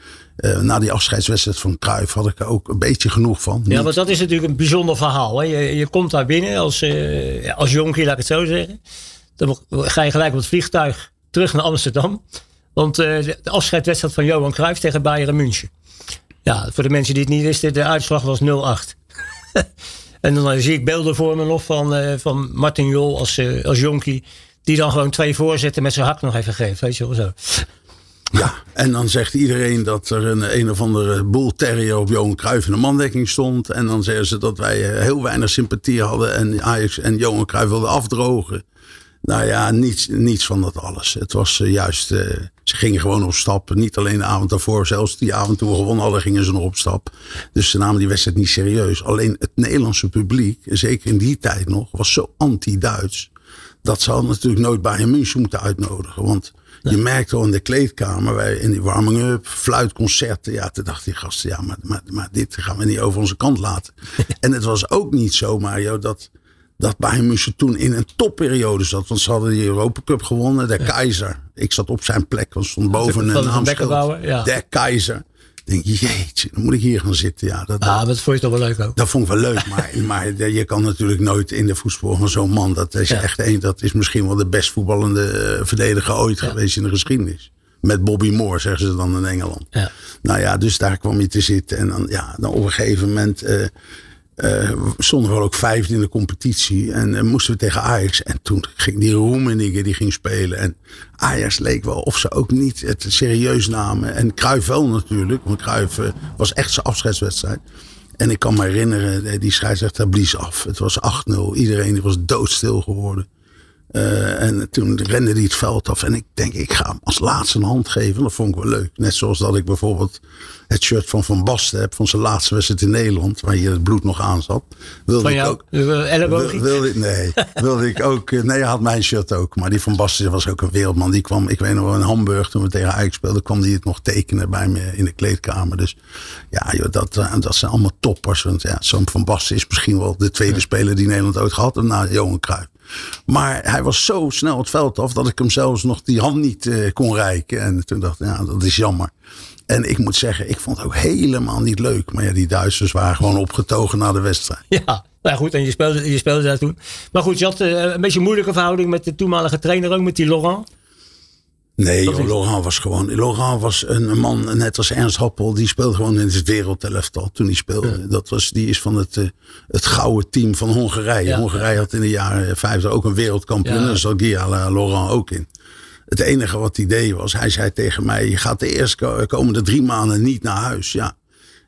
na die afscheidswedstrijd van Cruijff had ik er ook een beetje genoeg van. Ja, want dat is natuurlijk een bijzonder verhaal. Hè? Je, je komt daar binnen als, als jonkie, laat ik het zo zeggen. Dan ga je gelijk op het vliegtuig terug naar Amsterdam. Want de afscheidswedstrijd van Johan Cruijff tegen Bayern München. Ja, voor de mensen die het niet wisten, de uitslag was 0-8. *laughs* en dan zie ik beelden voor me nog van, uh, van Martin Jol als, als jonkie. Die dan gewoon twee voorzetten met zijn hak nog even geeft. Weet je wel zo. Ja, en dan zegt iedereen dat er een, een of andere boel terrier op Johan Cruijff in de mandekking stond. En dan zeggen ze dat wij heel weinig sympathie hadden en Ajax en Johan Cruijff wilden afdrogen. Nou ja, niets, niets van dat alles. Het was uh, juist, uh, ze gingen gewoon op stap. Niet alleen de avond daarvoor, zelfs die avond toen we gewonnen hadden, gingen ze nog op stap. Dus ze namen die wedstrijd niet serieus. Alleen het Nederlandse publiek, zeker in die tijd nog, was zo anti-Duits. Dat ze hadden natuurlijk nooit Bayern München moeten uitnodigen. Want je merkte al in de kleedkamer, wij, in die warming-up, fluitconcerten. Ja, toen dachten die gasten, ja, maar, maar, maar dit gaan we niet over onze kant laten. *laughs* en het was ook niet zo, Mario, dat dat Bayern München toen in een topperiode zat. Want ze hadden die Europa Cup gewonnen. De keizer. Ik zat op zijn plek, want stond boven een naamschild. Ja. De keizer. Denk je, jeetje, dan moet ik hier gaan zitten. Ja, dat, ah, dat vond je toch wel leuk ook? Dat vond ik wel leuk. maar, *laughs* maar je kan natuurlijk nooit in de voetbal van zo'n man. Dat is ja. echt een, dat is misschien wel de best voetballende verdediger ooit ja. geweest in de geschiedenis. Met Bobby Moore, zeggen ze dan in Engeland. Ja. Nou ja, dus daar kwam je te zitten. En dan, ja, dan op een gegeven moment... Uh, uh, stonden we ook vijfde in de competitie. En uh, moesten we tegen Ajax. En toen ging die Roemenigge die ging spelen. En Ajax leek wel of ze ook niet het serieus namen. En Cruijff wel natuurlijk. Want Cruijff uh, was echt zijn afscheidswedstrijd. En ik kan me herinneren, die scheidsrechter blies af. Het was 8-0. Iedereen was doodstil geworden. Uh, en toen rende hij het veld af. En ik denk, ik ga hem als laatste een hand geven. Dat vond ik wel leuk. Net zoals dat ik bijvoorbeeld het shirt van Van Basten heb. Van zijn laatste wedstrijd in Nederland. Waar hier het bloed nog aan zat. Wilde van jou? Ook, wil, wilde, nee, wilde ik ook. Nee, hij had mijn shirt ook. Maar die Van Basten was ook een wereldman. Die kwam, ik weet nog wel, in Hamburg. Toen we tegen Ajax speelden. kwam die het nog tekenen bij me in de kleedkamer. Dus ja, joh, dat, dat zijn allemaal toppers. Want ja, zo'n Van Basten is misschien wel de tweede ja. speler die Nederland ooit gehad heeft. Na Johan Cruijff. Maar hij was zo snel het veld af dat ik hem zelfs nog die hand niet uh, kon reiken. En toen dacht ik, ja, dat is jammer. En ik moet zeggen, ik vond het ook helemaal niet leuk. Maar ja, die Duitsers waren gewoon opgetogen na de wedstrijd. Ja, nou goed, en je speelde, je speelde daar toen. Maar goed, je had uh, een beetje een moeilijke verhouding met de toenmalige trainer ook, met die Laurent. Nee, joh, Laurent was gewoon. Laurent was een man, net als Ernst Happel, die speelde gewoon in het wereldelftal toen hij speelde. Ja. Dat was, die is van het, uh, het gouden team van Hongarije. Ja. Hongarije had in de jaren 50 ook een wereldkampioen. Ja. Daar zat Gia Laurent ook in. Het enige wat hij deed was, hij zei tegen mij: Je gaat de eerste komende drie maanden niet naar huis. Ja.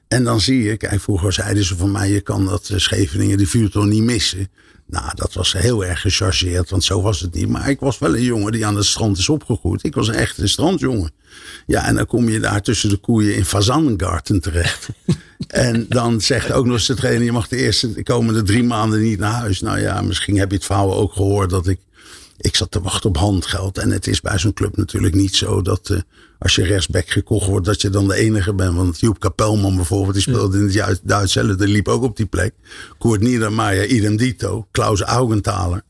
En dan zie je, kijk, vroeger zeiden ze van mij: Je kan dat Scheveningen, de vuurtoren niet missen. Nou, dat was heel erg gechargeerd, want zo was het niet. Maar ik was wel een jongen die aan het strand is opgegroeid. Ik was echt een strandjongen. Ja, en dan kom je daar tussen de koeien in Fazanengarten terecht. *laughs* en dan zegt ook nog eens de trainer, je mag de eerste de komende drie maanden niet naar huis. Nou ja, misschien heb je het verhaal ook gehoord dat ik... Ik zat te wachten op handgeld. En het is bij zo'n club natuurlijk niet zo dat uh, als je rechtsback gekocht wordt, dat je dan de enige bent. Want Joep Kapelman bijvoorbeeld, die speelde in het Duits zelf, die liep ook op die plek. Koert Niedermayer, idem dito. Klaus Augenthaler.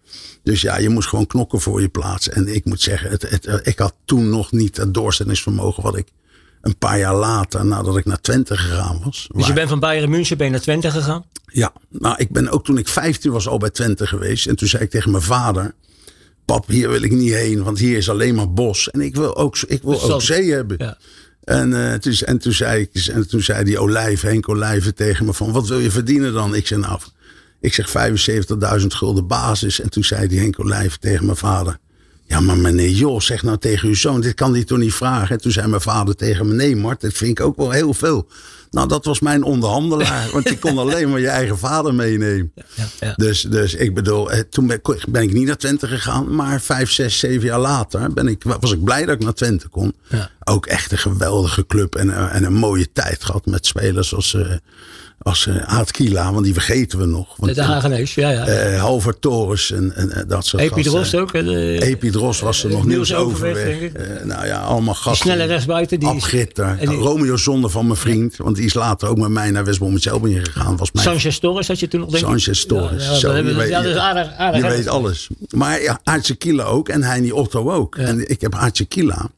Dus ja, je moest gewoon knokken voor je plaats. En ik moet zeggen, het, het, ik had toen nog niet het doorzettingsvermogen wat ik een paar jaar later, nadat ik naar Twente gegaan was. Dus je bent van Bayern München ben je naar Twente gegaan? Ja, nou ik ben ook toen ik 15 was al bij Twente geweest. En toen zei ik tegen mijn vader, pap, hier wil ik niet heen, want hier is alleen maar bos. En ik wil ook, ik wil ook zee hebben. Ja. En, uh, toen, en, toen zei ik, en toen zei die olijf, Henk Olijven tegen me van, wat wil je verdienen dan? Ik zei nou, ik zeg 75.000 gulden basis. En toen zei die Henk Olijven tegen mijn vader, Ja, maar meneer Jos zegt nou tegen uw zoon, dit kan hij toch niet vragen? En toen zei mijn vader tegen me, nee Mart, dat vind ik ook wel heel veel. Nou, dat was mijn onderhandelaar, *laughs* want je kon alleen maar je eigen vader meenemen. Ja, ja. Dus, dus ik bedoel, eh, toen ben, ben ik niet naar Twente gegaan, maar vijf, zes, zeven jaar later ben ik, was ik blij dat ik naar Twente kon. Ja. Ook echt een geweldige club en, eh, en een mooie tijd gehad met spelers als, eh als eh, Aad Kila, want die vergeten we nog. Want, De Hagenees, ja, ja. eh, Halvard Torres en, en eh, dat soort Epi gasten. Drost ook. de- Epidros was er nog, Niels Niels Overweg, Overweg. denk ik. Eh, nou ja, allemaal die gasten. snelle rechtsbuiten. Die Ab Gitter. en die- Romeo Zonde van mijn vriend. Want die is later ook met mij naar West Bromwich gegaan. Was mijn Sanchez Torres had je toen nog denk ik? Sanchez Torres. Ja, Zo, je we- weet- ja, dat is aardig. aardig je weet alles. Maar ja, Aartje Kila ook. En Heini Otto ook. En ik heb Aartje Kila.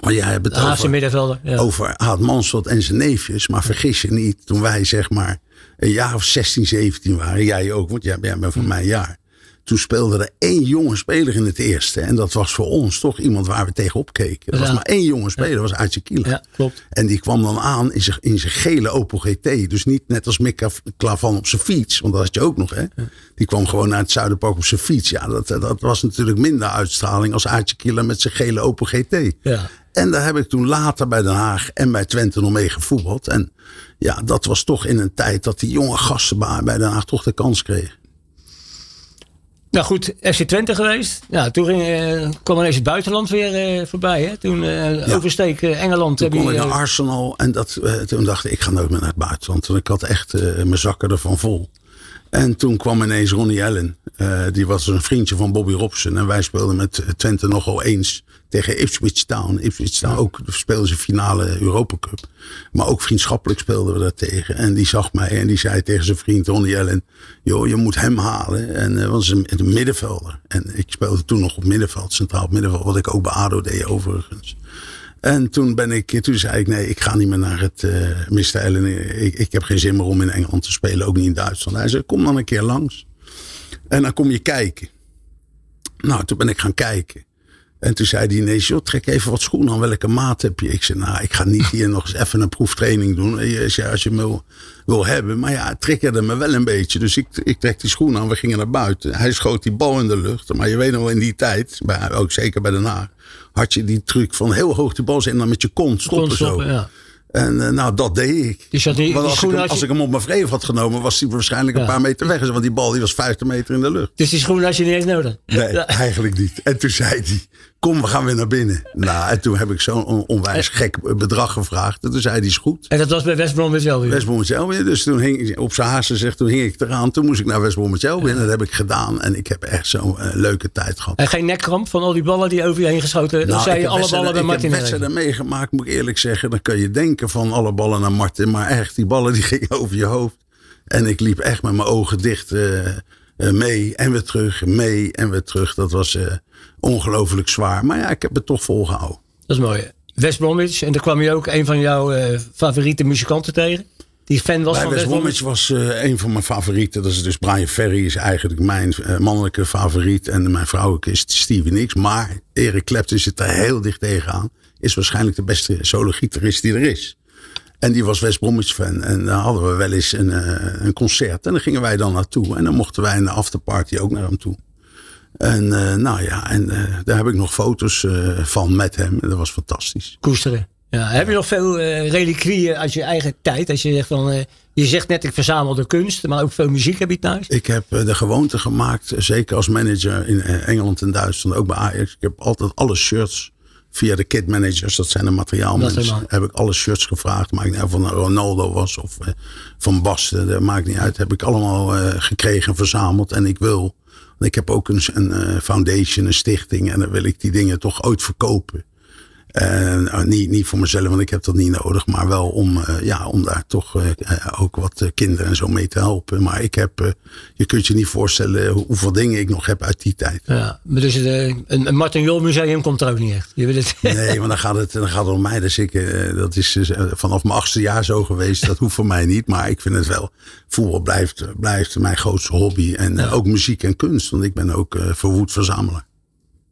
Maar jij hebt het De Haagse over, middenvelder. Ja. over Aad en zijn neefjes. Maar vergis je niet, toen wij zeg maar een jaar of 16, 17 waren. Jij ook, want jij, jij bent van Hm. mijn jaar. Toen speelde er één jonge speler in het eerste. En dat was voor ons toch iemand waar we tegenop keken. Er was Ja. maar één jonge speler, dat was Aartje Kila. Ja, klopt. En die kwam dan aan in zijn, in zijn gele Opel GT. Dus niet net als Mick Klavan op zijn fiets. Want dat had je ook nog, hè. Die kwam gewoon naar het Zuiderpark op zijn fiets. Ja, dat, dat was natuurlijk minder uitstraling als Aartje Killer met zijn gele Opel GT. Ja. En daar heb ik toen later bij Den Haag en bij Twente nog mee gevoetbald. En ja, dat was toch in een tijd dat die jonge gasten bij Den Haag toch de kans kregen. Nou goed, FC Twente geweest. Ja, toen ging, eh, kwam ineens het buitenland weer eh, voorbij. Hè? Toen eh oversteek Engeland. Toen kwam ik naar Arsenal en dat, toen dacht ik, ik ga nooit meer naar het buitenland. Want ik had echt mijn zakken ervan vol. En toen kwam ineens Ronnie Allen. Eh, die was een vriendje van Bobby Robson. En wij speelden met eh, Twente nogal eens tegen Ipswich Town. Ipswich Town ook speelden ze finale Europa Cup. Maar ook vriendschappelijk speelden we daar tegen. En die zag mij en die zei tegen zijn vriend Ronnie Allen. Joh, je moet hem halen. En uh, was een, een middenvelder. En ik speelde toen nog op middenveld, centraal op middenveld. Wat ik ook bij ADO deed overigens. En toen ben ik, toen zei ik nee, ik ga niet meer naar het uh, Mr. Allen. Ik, ik heb geen zin meer om in Engeland te spelen, ook niet in Duitsland. Hij zei, kom dan een keer langs. En dan kom je kijken. Nou, toen ben ik gaan kijken. En toen zei hij ineens, joh, trek even wat schoenen aan. Welke maat heb je? Ik zei, nou, ik ga niet *laughs* hier nog eens even een proeftraining doen. Als je, als je me wil, wil hebben. Maar ja, triggerde me wel een beetje. Dus ik, ik trek die schoenen aan. We gingen naar buiten. Hij schoot die bal in de lucht. Maar je weet nog wel, in die tijd, bij, ook zeker bij Den Haag, had je die truc van heel hoog die bal zijn en dan met je kont stoppen, stoppen, zo. ja. En uh, nou, dat deed ik. Dus die, die als, ik hem, als ik hem op mijn vreef had genomen, was hij waarschijnlijk een paar meter weg. Want die bal die was 50 meter in de lucht. Dus die schoenen had je niet eens nodig. Nee, *laughs* Ja. eigenlijk niet. En toen zei hij, kom, we gaan weer naar binnen. Nou, en toen heb ik zo'n on- onwijs gek bedrag gevraagd. En toen zei hij, die is goed. En dat was bij West Bromwich Albion. West Bromwich Albion. Dus toen hing op zijn haast zegt, toen hing ik eraan. Toen moest ik naar West Bromwich Albion. En dat heb ik gedaan. En ik heb echt zo'n eh, leuke tijd gehad. En geen nekkramp van al die ballen die over je heen geschoten. Nou, zei ik je alle ballen bij Martin. Ik heb wedstrijden meegemaakt, moet ik eerlijk zeggen. Dan kun je denken van alle ballen naar Martin. Maar echt, die ballen die *laughs* gingen over je hoofd. En ik liep echt met mijn ogen dicht eh, eh, mee en weer terug. Mee en weer terug. Dat was ongelooflijk zwaar. Maar ja, ik heb het toch volgehouden. Dat is mooi. West Bromwich. En daar kwam je ook een van jouw eh, favoriete muzikanten tegen. Die fan was Bij van West West Bromwich. Was eh, een van mijn favorieten. Dat is dus Brian Ferry is eigenlijk mijn eh, mannelijke favoriet. En mijn vrouwelijke is Stevie Nicks. Maar Eric Clapton zit er heel dicht tegenaan. Is waarschijnlijk de beste solo-gitarist die er is. En die was West Bromwich fan. En daar hadden we wel eens een, een concert. En daar gingen wij dan naartoe. En dan mochten wij in de afterparty ook naar hem toe. En eh, nou ja, en eh, daar heb ik nog foto's eh, van met hem. En dat was fantastisch. Koesteren. Ja, heb je nog veel reliquieën uit je eigen tijd? Als je zegt van, je zegt net ik verzamel de kunst, maar ook veel muziek heb je thuis. Ik heb de gewoonte gemaakt, zeker als manager in Engeland en Duitsland, ook bij Ajax. Ik heb altijd alle shirts via de kit managers, dat zijn de materiaalmensen, Materiaal. heb ik alle shirts gevraagd. Maakt niet uit of het nou Ronaldo was of Van Basten, dat maakt niet uit. Heb ik allemaal gekregen, verzameld en ik wil. Ik heb ook een, een eh, foundation, een stichting en dan wil ik die dingen toch ooit verkopen. En eh, niet, niet voor mezelf, want ik heb dat niet nodig. Maar wel om, eh, ja, om daar toch eh, ook wat kinderen en zo mee te helpen. Maar ik heb, je kunt je niet voorstellen hoe- hoeveel dingen ik nog heb uit die tijd. Ja, maar dus een, een Martin Jol museum komt er ook niet echt. Je wil het, Nee, *laughs* maar dan gaat het, dan gaat het om mij. Dus ik, dat is dus, vanaf mijn achtste jaar zo geweest. Dat hoeft voor mij niet. Maar ik vind het wel. Voetbal blijft, blijft mijn grootste hobby. En ook muziek en kunst. Want ik ben ook verwoed verzamelaar.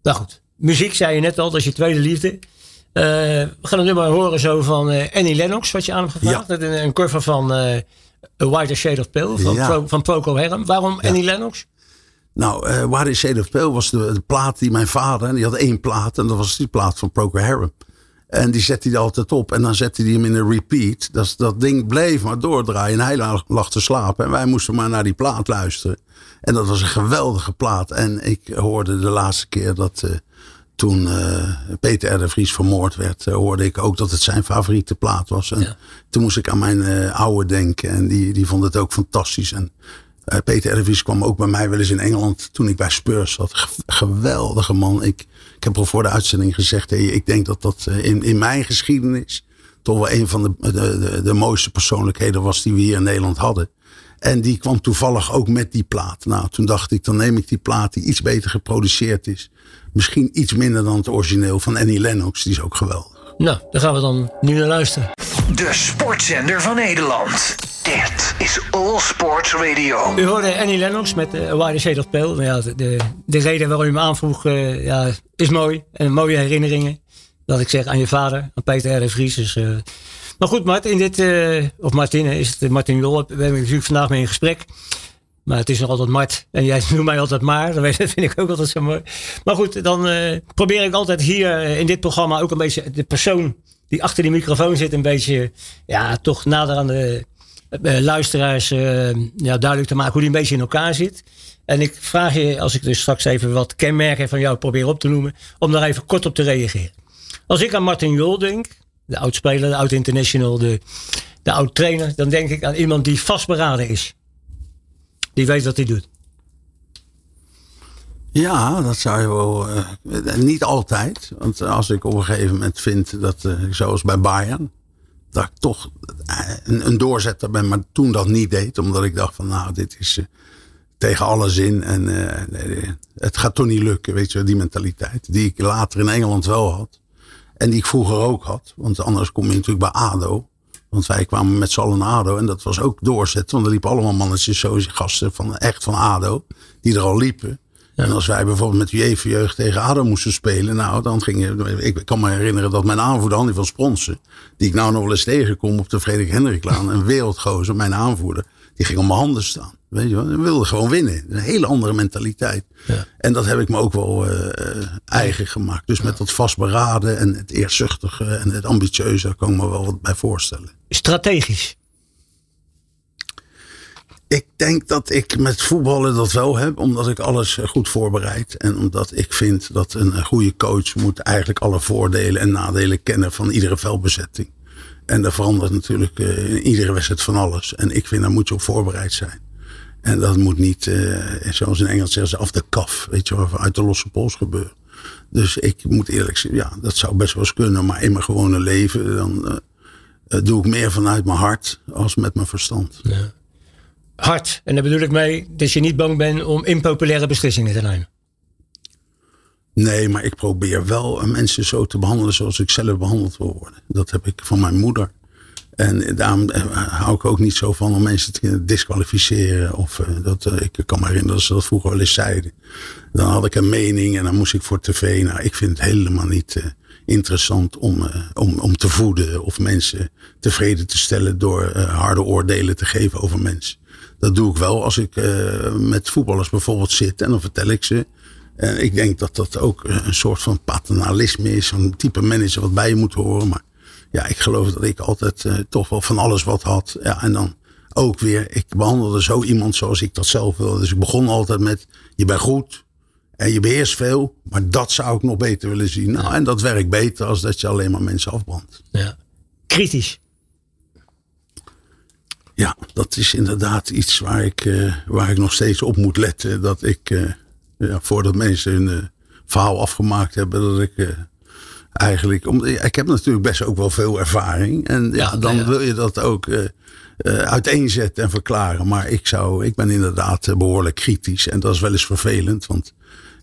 nou goed, muziek zei je net al, dat is je tweede liefde. Eh, we gaan het nu maar horen zo van eh, Annie Lennox, wat je aan hem gevraagd. Met Een, een cover van eh A Whiter Shade of Pale van, Ja. Pro, van Procol Harum. Waarom Annie Lennox? Nou, uh, Shade of Pale was de, de, plaat die mijn vader, en die had één plaat, en dat was die plaat van Procol Harum. En die zette hij altijd op. En dan zette hij hem in een repeat. Dat, dat ding bleef maar doordraaien. En hij lag te slapen. En wij moesten maar naar die plaat luisteren. En dat was een geweldige plaat. En ik hoorde de laatste keer dat uh, toen uh, Peter R. Vries vermoord werd, uh, hoorde ik ook dat het zijn favoriete plaat was. En ja. toen moest ik aan mijn oude denken. En die, die vond het ook fantastisch. En Peter R. Vries kwam ook bij mij wel eens in Engeland toen ik bij Spurs zat. geweldige man. Ik, ik heb al voor de uitzending gezegd, hey, ik denk dat dat in, in mijn geschiedenis toch wel een van de, de, de, de mooiste persoonlijkheden was die we hier in Nederland hadden. En die kwam toevallig ook met die plaat. Nou, toen dacht ik, dan neem ik die plaat die iets beter geproduceerd is. Misschien iets minder dan het origineel van Annie Lennox. Die is ook geweldig. Nou, daar gaan we dan nu naar luisteren. De sportzender van Nederland. Dit is All Sports Radio. U hoorde Annie Lennox met uh, Why the Shade of Pale. Nou ja, de, de reden waarom u me aanvroeg uh, ja, is mooi. En mooie herinneringen. Dat ik zeg aan je vader, aan Peter R. Vries. Dus, uh, maar goed, Martin, in dit, uh, of Martine, is het Martin Jol. We hebben natuurlijk vandaag mee in gesprek. Maar het is nog altijd Mart. En jij *laughs* noemt mij altijd maar. Dat vind ik ook altijd zo mooi. Maar goed, dan uh, probeer ik altijd hier in dit programma ook een beetje de persoon die achter die microfoon zit, een beetje, ja, toch nader aan de luisteraars ja, duidelijk te maken hoe die een beetje in elkaar zit. En ik vraag je, als ik dus straks even wat kenmerken van jou probeer op te noemen, om daar even kort op te reageren. Als ik aan Martin Jol denk, de oud-speler, de oud-international, de, de oud-trainer, dan denk ik aan iemand die vastberaden is. Die weet wat hij doet. Ja, dat zou je wel. Uh, niet altijd. Want als ik op een gegeven moment vind dat, uh, zoals bij Bayern, dat ik toch een, een, doorzetter ben, maar toen dat niet deed, omdat ik dacht van, nou, dit is tegen alle zin en het gaat toch niet lukken, weet je, die mentaliteit, die ik later in Engeland wel had. En die ik vroeger ook had. Want anders kom je natuurlijk bij ADO. Want wij kwamen met z'n allen naar ADO. En dat was ook doorzetten. Want er liepen allemaal mannetjes, zo gasten van, echt van ADO. Die er al liepen. En als wij bijvoorbeeld met UEFA jeugd tegen ADO moesten spelen. Nou, dan ging ik kan me herinneren dat mijn aanvoerder Andy van Spronsen. Die ik nou nog wel eens tegenkom op de Frederik Hendriklaan. Een wereldgozer, mijn aanvoerder. Die ging op mijn handen staan. Weet je wel, we wilden gewoon winnen. Een hele andere mentaliteit. Ja. En dat heb ik me ook wel uh, eigen gemaakt. Dus met dat vastberaden en het eerzuchtige en het ambitieuze kan ik me wel wat bij voorstellen. Strategisch? Ik denk dat ik met voetballen dat wel heb, omdat ik alles goed voorbereid. En omdat ik vind dat een goede coach moet eigenlijk alle voordelen en nadelen kennen van iedere veldbezetting. En daar verandert natuurlijk in iedere wedstrijd van alles. En ik vind daar moet je op voorbereid zijn. En dat moet niet, uh, zoals in Engels zeggen ze, af de kaf, weet je wel, uit de losse pols gebeuren. Dus ik moet eerlijk zeggen, ja, dat zou best wel eens kunnen. Maar in mijn gewone leven, dan uh, doe ik meer vanuit mijn hart als met mijn verstand. Ja. Hart, en daar bedoel ik mee dat je niet bang bent om impopulaire beslissingen te nemen. Nee, maar ik probeer wel mensen zo te behandelen zoals ik zelf behandeld wil worden. Dat heb ik van mijn moeder. En daarom eh, hou ik ook niet zo van om mensen te disqualificeren. Of uh, dat, uh, ik kan me herinneren dat ze dat vroeger wel eens zeiden. Dan had ik een mening en dan moest ik voor tv. Nou, ik vind het helemaal niet interessant om, om, om te voeden of mensen tevreden te stellen door harde oordelen te geven over mensen. Dat doe ik wel als ik met voetballers bijvoorbeeld zit en dan vertel ik ze. En ik denk dat dat ook een soort van paternalisme is. Zo'n type manager wat bij je moet horen. Maar ja, ik geloof dat ik altijd uh, toch wel van alles wat had. Ja, en dan ook weer, ik behandelde zo iemand zoals ik dat zelf wilde. Dus ik begon altijd met, je bent goed en je beheerst veel. Maar dat zou ik nog beter willen zien. Nou, en dat werkt beter als dat je alleen maar mensen afbrandt. Ja. Kritisch. Ja, dat is inderdaad iets waar ik, uh, waar ik nog steeds op moet letten. Dat ik, uh, ja, voordat mensen hun verhaal afgemaakt hebben, dat ik eigenlijk. Om, ik heb natuurlijk best ook wel veel ervaring. En ja, dan wil je dat ook uh, uh, uiteenzetten en verklaren. Maar ik, zou, ik ben inderdaad eh, behoorlijk kritisch. En dat is wel eens vervelend. Want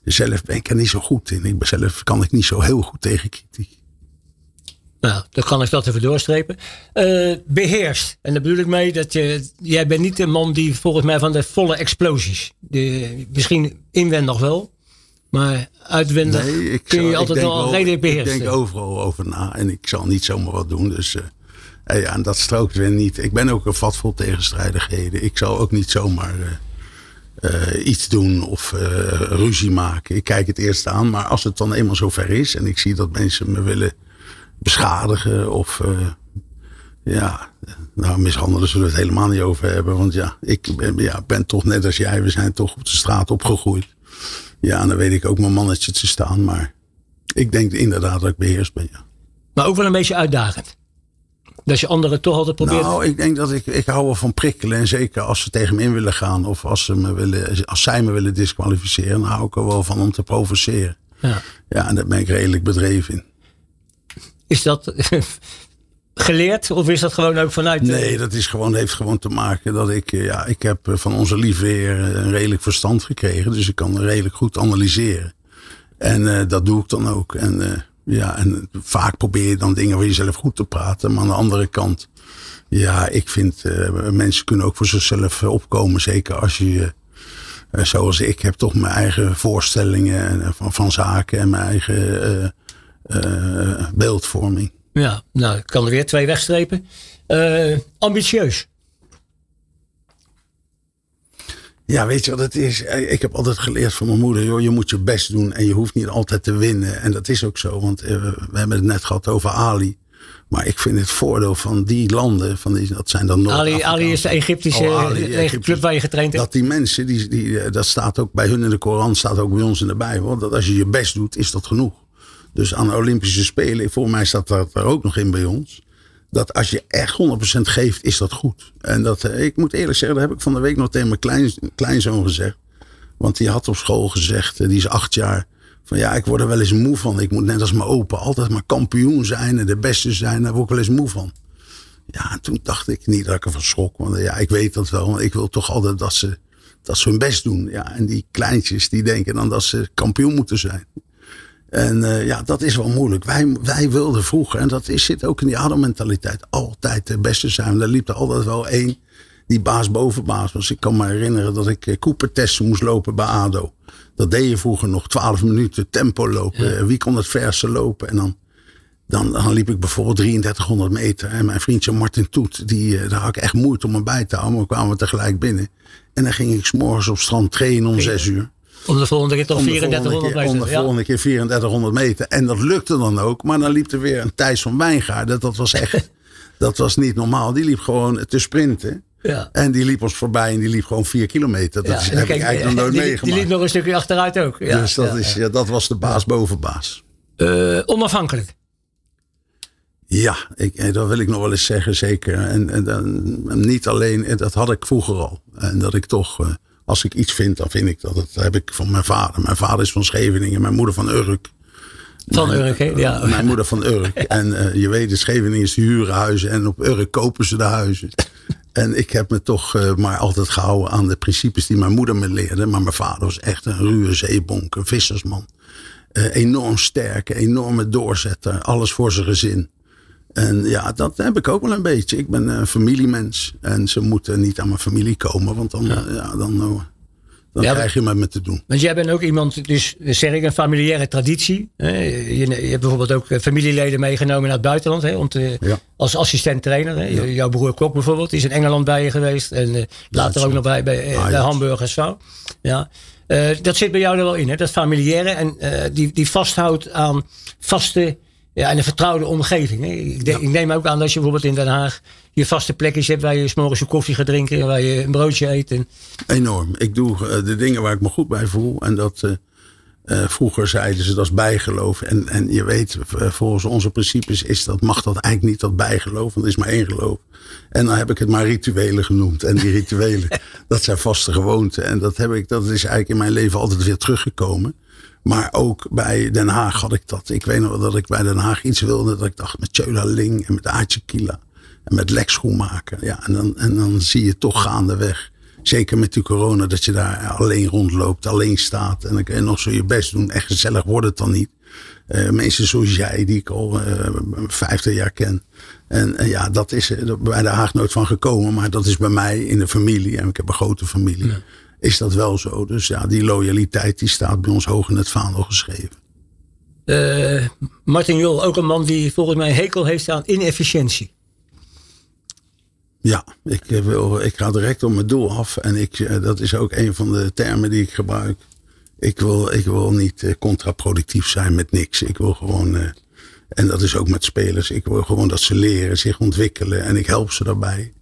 zelf ben ik er niet zo goed in. Ik ben zelf kan ik niet zo heel goed tegen kritiek. Nou, dan kan ik dat even doorstrepen. Uh, beheerst. En daar bedoel ik mee dat je. Jij bent niet de man die volgens mij van de volle explosies. De, misschien inwendig wel. Maar uitwendig nee, kun je altijd wel redelijk beheersen. Ik denk overal over na en ik zal niet zomaar wat doen. Dus uh, ja, en dat strookt weer niet. Ik ben ook een vat vol tegenstrijdigheden. Ik zal ook niet zomaar uh, eh, iets doen of ruzie maken. Ik kijk het eerst aan, maar als het dan eenmaal zover is en ik zie dat mensen me willen beschadigen of ja, nou mishandelen zullen we het helemaal niet over hebben. Want ja, ik ben, ja, ben toch net als jij, we zijn toch op de straat opgegroeid. Ja, dan weet ik ook mijn mannetje te staan, maar ik denk inderdaad dat ik beheerst ben, ja. Maar ook wel een beetje uitdagend. Dat je anderen toch altijd probeert. Nou, ik denk dat ik, ik hou wel van prikkelen. En zeker als ze tegen me in willen gaan. Of als, ze me willen, als zij me willen disqualificeren. Dan hou ik er wel van om te provoceren. Ja, ja en daar ben ik redelijk bedreven in. Is dat *laughs* geleerd? Of is dat gewoon ook vanuit... Nee, dat is gewoon, heeft gewoon te maken dat ik... Eh, ja, ik heb eh, van onze lieve heer een redelijk verstand gekregen. Dus ik kan redelijk goed analyseren. En dat doe ik dan ook. En ja, en vaak probeer je dan dingen waar je zelf goed te praten. Maar aan de andere kant, ja, ik vind mensen kunnen ook voor zichzelf opkomen. Zeker als je, zoals ik heb, toch mijn eigen voorstellingen van, van zaken en mijn eigen beeldvorming. Ja, nou, ik kan er weer twee wegstrepen. ambitieus. Ja, weet je wat het is? Eh, ik heb altijd geleerd van mijn moeder, joh, je moet je best doen en je hoeft niet altijd te winnen. En dat is ook zo, want eh, we hebben het net gehad over Ali. Maar ik vind het voordeel van die landen, van die, dat zijn dan nog. Ali, Ali is de Egyptische oh, club waar je getraind hebt. Dat die mensen, die, die, eh, dat staat ook bij hun in de Koran, staat ook bij ons in de Bijbel. Dat als je je best doet, is dat genoeg. Dus aan de Olympische Spelen, voor mij staat dat er ook nog in bij ons dat als je echt 100% geeft, is dat goed. En dat, eh, ik moet eerlijk zeggen, dat heb ik van de week nog tegen mijn klein, kleinzoon gezegd. Want die had op school gezegd, eh, die is acht jaar. Van ja, ik word er wel eens moe van. Ik moet net als mijn opa altijd maar kampioen zijn en de beste zijn. Daar word ik wel eens moe van. Ja, en toen dacht ik niet dat ik ervan schrok. Want ja, ik weet dat wel. Want ik wil toch altijd dat ze, dat ze hun best doen. Ja, en die kleintjes die denken dan dat ze kampioen moeten zijn. En uh, ja, dat is wel moeilijk. Wij, wij wilden vroeger, en dat is, zit ook in die ADO-mentaliteit, altijd de beste zijn. Er liep er altijd wel één die baas boven baas was. Ik kan me herinneren dat ik Cooper-testen moest lopen bij ADO. Dat deed je vroeger nog, 12 minuten tempo lopen. Wie kon het verste lopen? En dan, dan, dan liep ik bijvoorbeeld 3300 meter. En mijn vriendje Martin Toet, die, eh, daar had ik echt moeite om me bij te houden. Maar we kwamen tegelijk binnen. En dan ging ik s'morgens op strand trainen om 6 uur. Om de volgende keer toch 3400 meter. Om de volgende keer 3400 meter. En dat lukte dan ook. Maar dan liep er weer een Thijs van Wijngaarden. Dat was echt, *laughs* dat was niet normaal. Die liep gewoon te sprinten. Ja. En die liep ons voorbij en die liep gewoon 4 kilometer. Dat ja, heb ik eigenlijk nog nooit die, meegemaakt. Die liep nog een stukje achteruit ook. Ja, dus dat, Is, ja, dat was de baas boven baas. Uh, onafhankelijk. Ja, ik, eh, dat wil ik nog wel eens zeggen, zeker. En, en, en, niet alleen, dat had ik vroeger al. En dat ik toch... Uh, als ik iets vind, dan vind ik dat. Dat heb ik van mijn vader. Mijn vader is van Scheveningen, mijn moeder van Urk. Van Urk, hè? Ja. *laughs* Mijn moeder van Urk. En uh, je weet, de Scheveningen is huren huizen en op Urk kopen ze de huizen. En ik heb me toch uh, maar altijd gehouden aan de principes die mijn moeder me leerde. Maar mijn vader was echt een ruwe zeebonk, een vissersman. Uh, enorm sterk, enorme doorzetter, alles voor zijn gezin. En ja, dat heb ik ook wel een beetje. Ik ben een familiemens. En ze moeten niet aan mijn familie komen. Want dan, ja. ja dan, eh, dan krijg je met me te doen. Want jij bent ook iemand, dus zeg ik, een familiaire traditie. Je, je hebt bijvoorbeeld ook eh, familieleden meegenomen naar het buitenland. Hè, om te, Als assistent trainer. Ja. Jouw broer Kok bijvoorbeeld is in Engeland bij je geweest. En later ook nog bij, bij, bij Hamburg en zo. Ja. Uh, dat zit bij jou er wel in, hè? dat familiaire. En die, die vasthoudt aan vaste ja, en een vertrouwde omgeving. Ik, ik, neem ook aan dat je bijvoorbeeld in Den Haag je vaste plekjes hebt waar je s'morgens je koffie gaat drinken en waar je een broodje eet. En... Enorm. Ik doe uh, de dingen waar ik me goed bij voel. En dat uh, uh, vroeger zeiden ze dat is bijgeloof. En, en je weet, volgens onze principes is dat, mag dat eigenlijk niet dat bijgeloof, want er is maar één geloof. En dan heb ik het maar rituelen genoemd. En die rituelen, *laughs* dat zijn vaste gewoonten. En dat, heb ik, dat is eigenlijk in mijn leven altijd weer teruggekomen. Maar ook bij Den Haag had ik dat. Ik weet nog dat ik bij Den Haag iets wilde. Dat ik dacht met Tjöla Ling en met Aartje Kila. En met Lex Schoenmaker. Ja, en, dan, en dan zie je toch gaandeweg. Zeker met die corona. Dat je daar alleen rondloopt. Alleen staat. En dan kun je nog zo je best doen. Echt gezellig wordt het dan niet. Uh, mensen zoals jij. Die ik al uh, eh, 50 jaar ken. En uh, ja, dat is bij Den Haag nooit van gekomen. Maar dat is bij mij in de familie. En ik heb een grote familie. Is dat wel zo. Dus ja, die loyaliteit die staat bij ons hoog in het vaandel geschreven. Uh, Martin Jol, ook een man die volgens mij hekel heeft aan inefficiëntie. Ja, ik, eh, wil, ik ga direct op mijn doel af. En ik, eh, dat is ook een van de termen die ik gebruik. Ik wil, ik wil niet contraproductief zijn met niks. Ik wil gewoon, en dat is ook met spelers, ik wil gewoon dat ze leren, zich ontwikkelen. En ik help ze daarbij.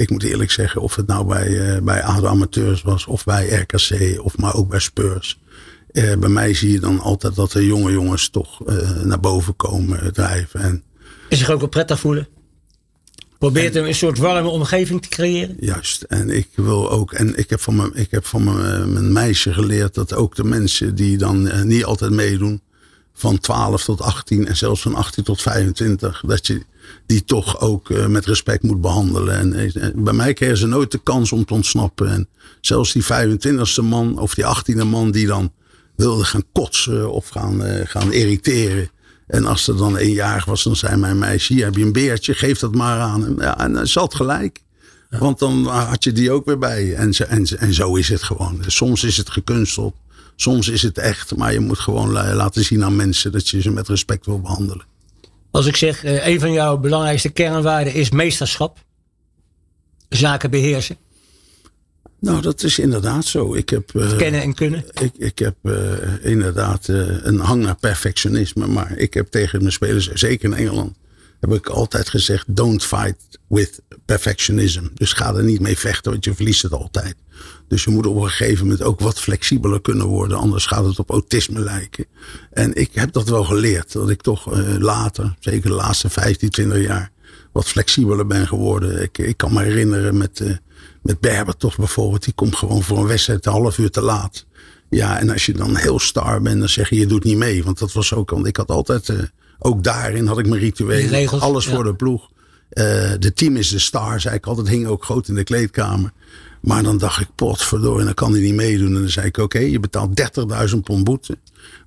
Ik moet eerlijk zeggen, of het nou bij, eh, bij ADO Amateurs was, of bij RKC, of maar ook bij Spurs. Eh, bij mij zie je dan altijd dat de jonge jongens toch eh, naar boven komen drijven. En En zich ook wel prettig voelen. Probeert een soort warme omgeving te creëren. Juist. En ik wil ook, en ik heb van mijn, ik heb van mijn, mijn meisje geleerd dat ook de mensen die dan niet altijd meedoen, van 12 tot 18 en zelfs van 18 tot 25, dat je die toch ook eh, met respect moet behandelen. En eh, bij mij kregen ze nooit de kans om te ontsnappen. En zelfs die 25ste man of die 18e man die dan wilde gaan kotsen of gaan, eh, gaan irriteren. En als er dan eenjarig was, dan zei mijn meisje: Hier heb je een beertje, geef dat maar aan. En, ja, en ze had gelijk. Want dan had je die ook weer bij. En, zo- en, en zo is het gewoon. Dus soms is het gekunsteld, soms is het echt. Maar je moet gewoon la- laten zien aan mensen dat je ze met respect wil behandelen. Als ik zeg, eh, een van jouw belangrijkste kernwaarden is meesterschap. Zaken beheersen. Nou, dat is inderdaad zo. Ik heb, eh, Kennen en kunnen. ik, ik heb eh, inderdaad een hang naar perfectionisme. Maar ik heb tegen mijn spelers, zeker in Engeland, heb ik altijd gezegd: don't fight with perfectionism. Dus ga er niet mee vechten, want je verliest het altijd. Dus je moet op een gegeven moment ook wat flexibeler kunnen worden. Anders gaat het op autisme lijken. En ik heb dat wel geleerd. Dat ik toch eh, later, zeker de laatste 15, 20 jaar, wat flexibeler ben geworden. Ik, ik kan me herinneren met, eh, met Berber toch bijvoorbeeld. Die komt gewoon voor een wedstrijd een half uur te laat. Ja, en als je dan heel star bent, dan zeg je je doet niet mee. Want dat was ook, want ik had altijd, eh, ook daarin had ik mijn rituelen. regels, Alles ja. voor de ploeg. Eh, de team is de star, zei ik altijd. Hing ook groot in de kleedkamer. Maar dan dacht ik, potverdorie, dan kan hij niet meedoen. En dan zei ik, oké, je betaalt 30.000 pond boete.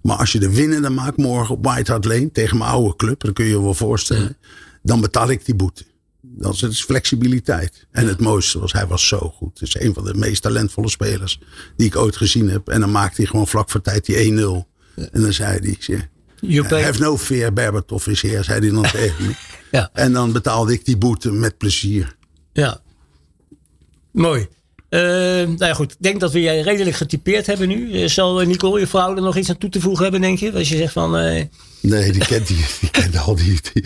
Maar als je de winnende maakt morgen op White Hart Lane... tegen mijn oude club, dat kun je je wel voorstellen... dan betaal ik die boete. Dat is, flexibiliteit. En het mooiste was, hij was zo goed. Het is een van de meest talentvolle spelers die ik ooit gezien heb. En dan maakte hij gewoon vlak voor tijd die 1-0. En dan zei hij, You have no fear, Berbatov is here, zei hij dan *laughs* tegen me. Ja. En dan betaalde ik die boete met plezier. Ja. Mooi. Eh, nou ja, goed. Ik denk dat we jij redelijk getypeerd hebben nu. Eh, Zal eh, Nicole, je vrouw, er nog iets aan toe te voegen hebben, denk je? Als je zegt van... Nee, die kent, die, die kent al die, die,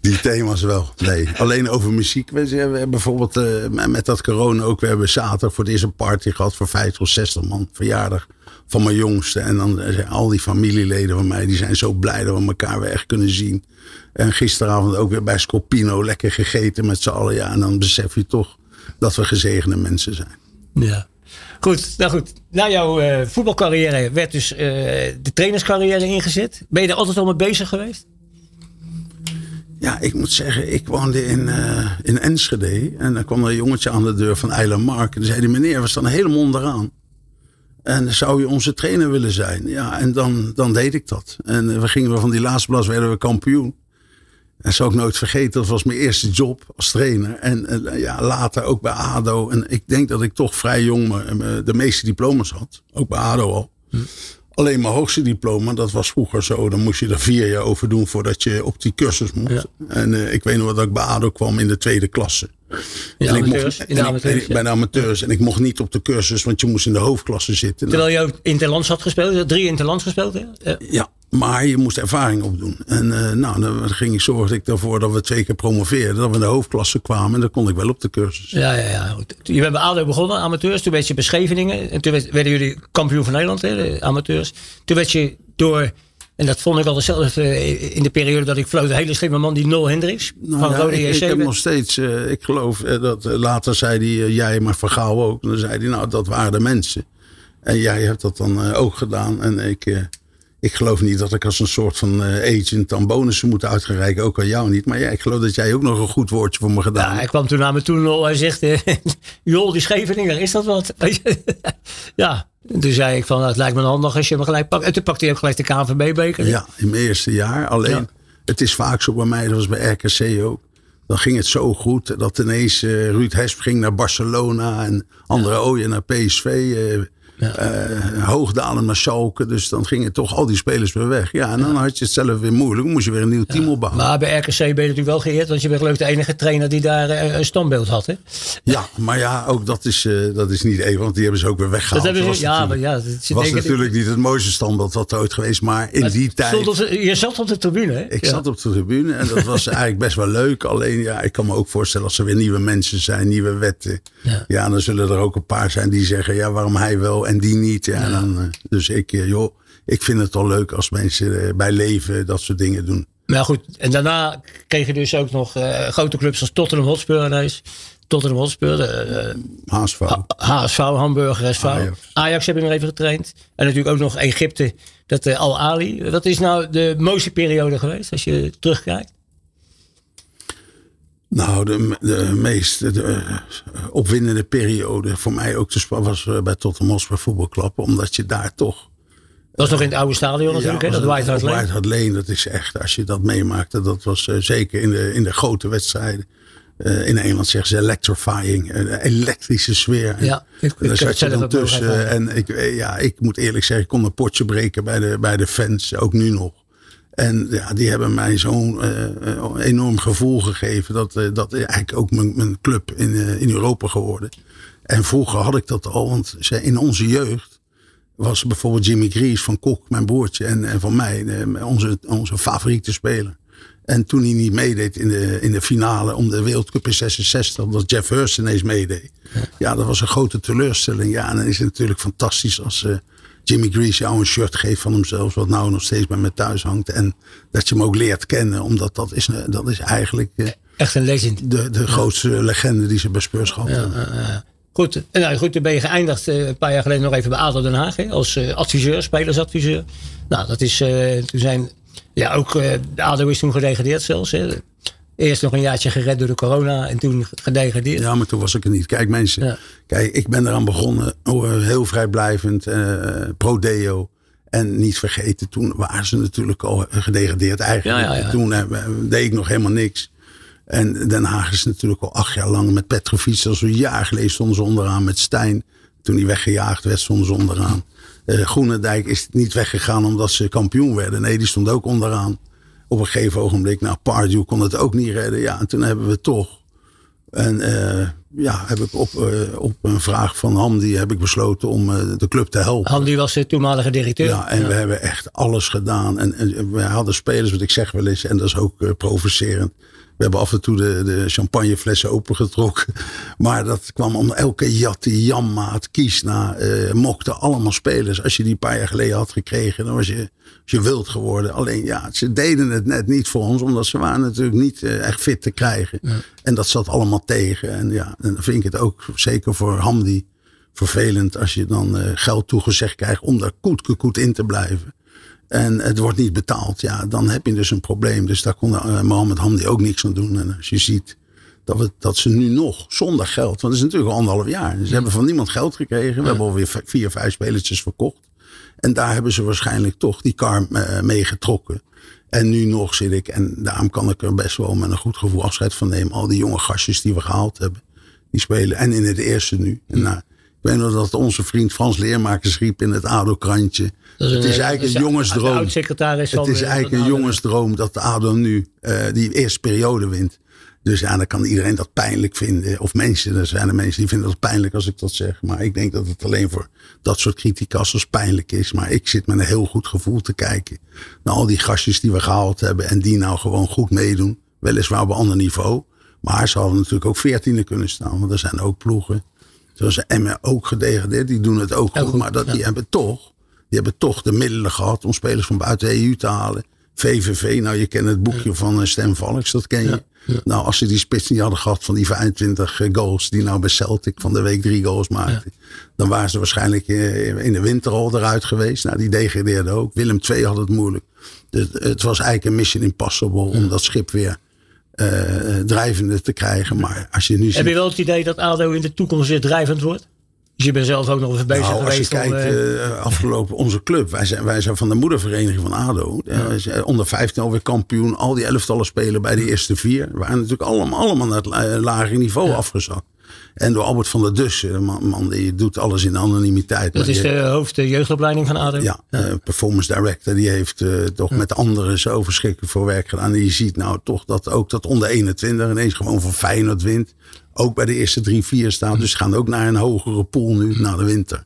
die thema's wel. Nee, alleen over muziek. We, we hebben bijvoorbeeld met- met dat corona ook. We hebben zaterdag voor het eerst een party gehad voor 50 of 60 man. Verjaardag van mijn jongste. En dan zijn al die familieleden van mij. Die zijn zo blij dat we elkaar weer echt kunnen zien. En gisteravond ook weer bij Scopino lekker gegeten met z'n allen. Ja, en dan besef je toch dat we gezegende mensen zijn. Ja. Goed, nou goed. Na jouw eh, voetbalcarrière werd dus eh, de trainerscarrière ingezet. Ben je er altijd al mee bezig geweest? Ja, ik moet zeggen, ik woonde in, eh, in Enschede. En dan kwam er een jongetje aan de deur van Eiland Mark. En zei hij, meneer, we staan helemaal onderaan. En zou je onze trainer willen zijn? Ja, en dan, dan deed ik dat. En eh, we gingen we van die laatste plaats, werden we kampioen. En zou ik nooit vergeten, dat was mijn eerste job als trainer. En eh, ja, later ook bij ADO. En ik denk dat ik toch vrij jong de meeste diploma's had. Ook bij ADO al. Alleen mijn hoogste diploma, dat was vroeger zo. Dan moest je er vier jaar over doen voordat je op die cursus mocht. En eh, ik weet nog dat ik bij ADO kwam in de tweede klasse. En ik mocht- amateurs? In de ik- amateurs, en- ja. Bij de amateurs. En ik mocht niet op de cursus, want je moest in de hoofdklasse zitten. Nou, Terwijl je ook interlands had gespeeld. Drie interlands gespeeld, hè? Ja. ja, maar je moest ervaring opdoen. En eh, nou, dan ging ik, zorgde ik ervoor dat we twee keer promoveerden. Dat we in de hoofdklasse kwamen. En dan kon ik wel op de cursus. Ja, ja, ja. Goed. Je bent bij ADO begonnen, amateurs. Toen werd je bij Scheveningen. En toen werd- werden jullie kampioen van Nederland, hè, amateurs. Toen werd je door, en dat vond ik altijd zelf eh, in de periode dat ik floot, een hele slimme man, die Nol Hendricks. Nou van ja, Rode ik, ik heb nog steeds, eh, ik geloof eh, dat later zei hij, jij, maar Vergaal ook. En dan zei hij, nou, dat waren de mensen. En jij hebt dat dan ook gedaan. En ik, ik geloof niet dat ik als een soort van agent dan bonussen moet uitgereiken. Ook aan jou niet. Maar ja, ik geloof dat jij ook nog een goed woordje voor me gedaan Ja, hij hebt. kwam toen naar me toe Nol. Hij zegt, *laughs* joh, die Scheveninger, is dat wat? *laughs* ja. En toen zei ik van, nou, het lijkt me handig als je hem gelijk pakt. En toen pakte hij ook gelijk de KNVB-beker. Ja, in mijn eerste jaar. Alleen, Ja. het is vaak zo bij mij, dat was bij RKC ook. Dan ging het zo goed dat ineens eh, Ruud Hesp ging naar Barcelona en andere Ooyen naar PSV. eh, Uh, hoogdalen naar Schalke. Dus dan gingen toch al die spelers weer weg. Ja, en dan had je het zelf weer moeilijk. Dan moest je weer een nieuw team opbouwen. Maar bij RKC ben je natuurlijk wel geëerd. Want je bent geloof ik de enige trainer die daar uh, een standbeeld had. Hè? Ja, maar ja, ook dat is, uh, dat is niet even. Want die hebben ze ook weer weggehaald. Dat hebben ze, ja, maar ja, dat was natuurlijk niet het mooiste standbeeld wat er ooit geweest. Maar in maar die tijd... Op, je zat op de tribune, hè? Ik zat op de tribune. En dat was *laughs* eigenlijk best wel leuk. Alleen, ja, ik kan me ook voorstellen als er weer nieuwe mensen zijn. Nieuwe wetten. Ja, ja dan zullen er ook een paar zijn die zeggen... Ja, waarom hij wel en die niet. Ja, dan, uh, dus ik, uh, joh, ik vind het wel leuk als mensen uh, bij leven dat soort dingen doen. Maar goed, en daarna kreeg je dus ook nog grote clubs als Tottenham Hotspur ineens. Tottenham Hotspur. HSV. HSV, Hamburger SV. Ajax. Ajax heb ik nog even getraind. En natuurlijk ook nog Egypte, dat Al Ali. Wat is nou de mooiste periode geweest als je terugkijkt? Nou, de, de meest de, opwindende periode voor mij ook te was bij Tottenham Hotspur voetbalklap. Omdat je daar toch... Dat was nog in het oude stadion natuurlijk, ja, hè? dat White Hart Lane. White Hart Lane, dat is echt, als je dat meemaakte, dat was uh, zeker in de, in de grote wedstrijden. Uh, in Engeland zeggen ze electrifying, een elektrische sfeer. Ja, ik, en daar zat je dan tussen. En ik, ja, ik moet eerlijk zeggen, ik kon een potje breken bij de, bij de fans, ook nu nog. En ja, die hebben mij zo'n uh, enorm gevoel gegeven. Dat, uh, dat eigenlijk ook mijn, mijn club in, uh, in Europa geworden. En vroeger had ik dat al. Want in onze jeugd was bijvoorbeeld Jimmy Greaves van Kok, mijn broertje. En, en van mij onze, onze favoriete speler. En toen hij niet meedeed in de, in de finale om de Wereldcup in 66. Dat Jeff Hurst ineens meedeed. Ja. ja, dat was een grote teleurstelling. Ja, en dan is het natuurlijk fantastisch als... Jimmy Grease jou een shirt geeft van hemzelf, wat nou nog steeds bij me thuis hangt. En dat je hem ook leert kennen, omdat dat is, dat is eigenlijk. Uh, Echt een legend. De, de grootste legende die ze bij Spurs gehad hebben. Ja, goed, nou, goed, toen ben je geëindigd uh, een paar jaar geleden nog even bij ADO Den Haag. Hè, als uh, adviseur, spelersadviseur. Nou, dat is, toen zijn, ja, ook de ADO is toen gedegradeerd zelfs. Hè. Eerst nog een jaartje gered door de corona en toen gedegradeerd. Ja, maar toen was ik er niet. Kijk mensen, ja. kijk, ik ben eraan begonnen. Heel vrijblijvend, uh, pro-deo. En niet vergeten, toen waren ze natuurlijk al gedegradeerd eigenlijk. Ja, ja, toen uh, deed ik nog helemaal niks. En Den Haag is natuurlijk al acht jaar lang met Petrovic. Als een jaar geleden stonden ze onderaan met Stijn. Toen hij weggejaagd werd, stonden ze onderaan. Uh, Groenendijk is niet weggegaan omdat ze kampioen werden. Nee, die stond ook onderaan op een gegeven ogenblik, nou, Pardew kon het ook niet redden. Ja, en toen hebben we toch. En uh, ja, heb ik op, uh, op een vraag van Hamdi heb ik besloten om uh, de club te helpen. Hamdi was de toenmalige directeur. Ja, en ja. we hebben echt alles gedaan. En, en, we hadden spelers, wat ik zeg wel eens, en dat is ook provocerend. We hebben af en toe de, de champagneflessen opengetrokken. *laughs* Maar dat kwam om elke Jatti, Janmaat, Kiesna, uh, Mokte, allemaal spelers. Als je die een paar jaar geleden had gekregen, dan was je, was je wild geworden. Alleen ja, ze deden het net niet voor ons, omdat ze waren natuurlijk niet uh, echt fit te krijgen. Ja. En dat zat allemaal tegen. En ja, dan vind ik het ook zeker voor Hamdi vervelend als je dan uh, geld toegezegd krijgt om daar koet, koet in te blijven. En het wordt niet betaald. Ja, dan heb je dus een probleem. Dus daar kon uh, Mohammed Hamdi ook niks aan doen. En als je ziet dat, we, dat ze nu nog zonder geld. Want het is natuurlijk al anderhalf jaar. Ze hebben van niemand geld gekregen. We hebben alweer vier, vijf spelertjes verkocht. En daar hebben ze waarschijnlijk toch die kar uh, mee getrokken. En nu nog zit ik, en daarom kan ik er best wel met een goed gevoel afscheid van nemen. Al die jonge gastjes die we gehaald hebben, die spelen. En in het eerste nu. En nou, ik weet nog dat onze vriend Frans Leermakers riep in het ADO-krantje. Het is eigenlijk een jongensdroom. Het is eigenlijk een jongensdroom dat de ADO nu uh, die eerste periode wint. Dus ja, dan kan iedereen dat pijnlijk vinden. Of mensen, er zijn er mensen die vinden dat pijnlijk als ik dat zeg. Maar ik denk dat het alleen voor dat soort criticassers pijnlijk is. Maar ik zit met een heel goed gevoel te kijken naar al die gastjes die we gehaald hebben. En die nou gewoon goed meedoen. Weliswaar op een ander niveau. Maar ze hadden natuurlijk ook veertiende kunnen staan. Want er zijn ook ploegen Zoals Emmen ook gedegradeerd. Die doen het ook goed. goed maar dat, ja. die, hebben toch, die hebben toch de middelen gehad om spelers van buiten de EU te halen. VVV, nou je kent het boekje van Stem Valks, dat ken je. Ja. Nou, als ze die spits niet hadden gehad van die 25 goals die nou bij Celtic van de week drie goals maakten. Dan waren ze waarschijnlijk in de winter al eruit geweest. Nou, die degradeerden ook. Willem II had het moeilijk. Dus het was eigenlijk een mission impossible om dat schip weer drijvende te krijgen. Maar als je nu Heb je wel het idee dat ADO in de toekomst weer drijvend wordt? Dus je bent zelf ook nog even bezig nou, geweest. Als je kijkt, uh, afgelopen onze club. Wij zijn, wij zijn van de moedervereniging van ADO. Ja. onder 15 alweer kampioen. Al die elftallen spelen bij de eerste vier. We waren natuurlijk allemaal, allemaal naar het lage niveau ja. afgezakt. En door Albert van der Dussen, een man, man die doet alles in anonimiteit. Dat is de hoofd de jeugdopleiding van ADO. ja, eh, performance director, die heeft eh, toch met anderen zo verschrikkelijk voor werk gedaan. En je ziet nou toch dat ook dat onder 21 ineens gewoon van Feyenoord wint. Ook bij de eerste drie, vier staan. Dus ze gaan ook naar een hogere pool nu, na de winter.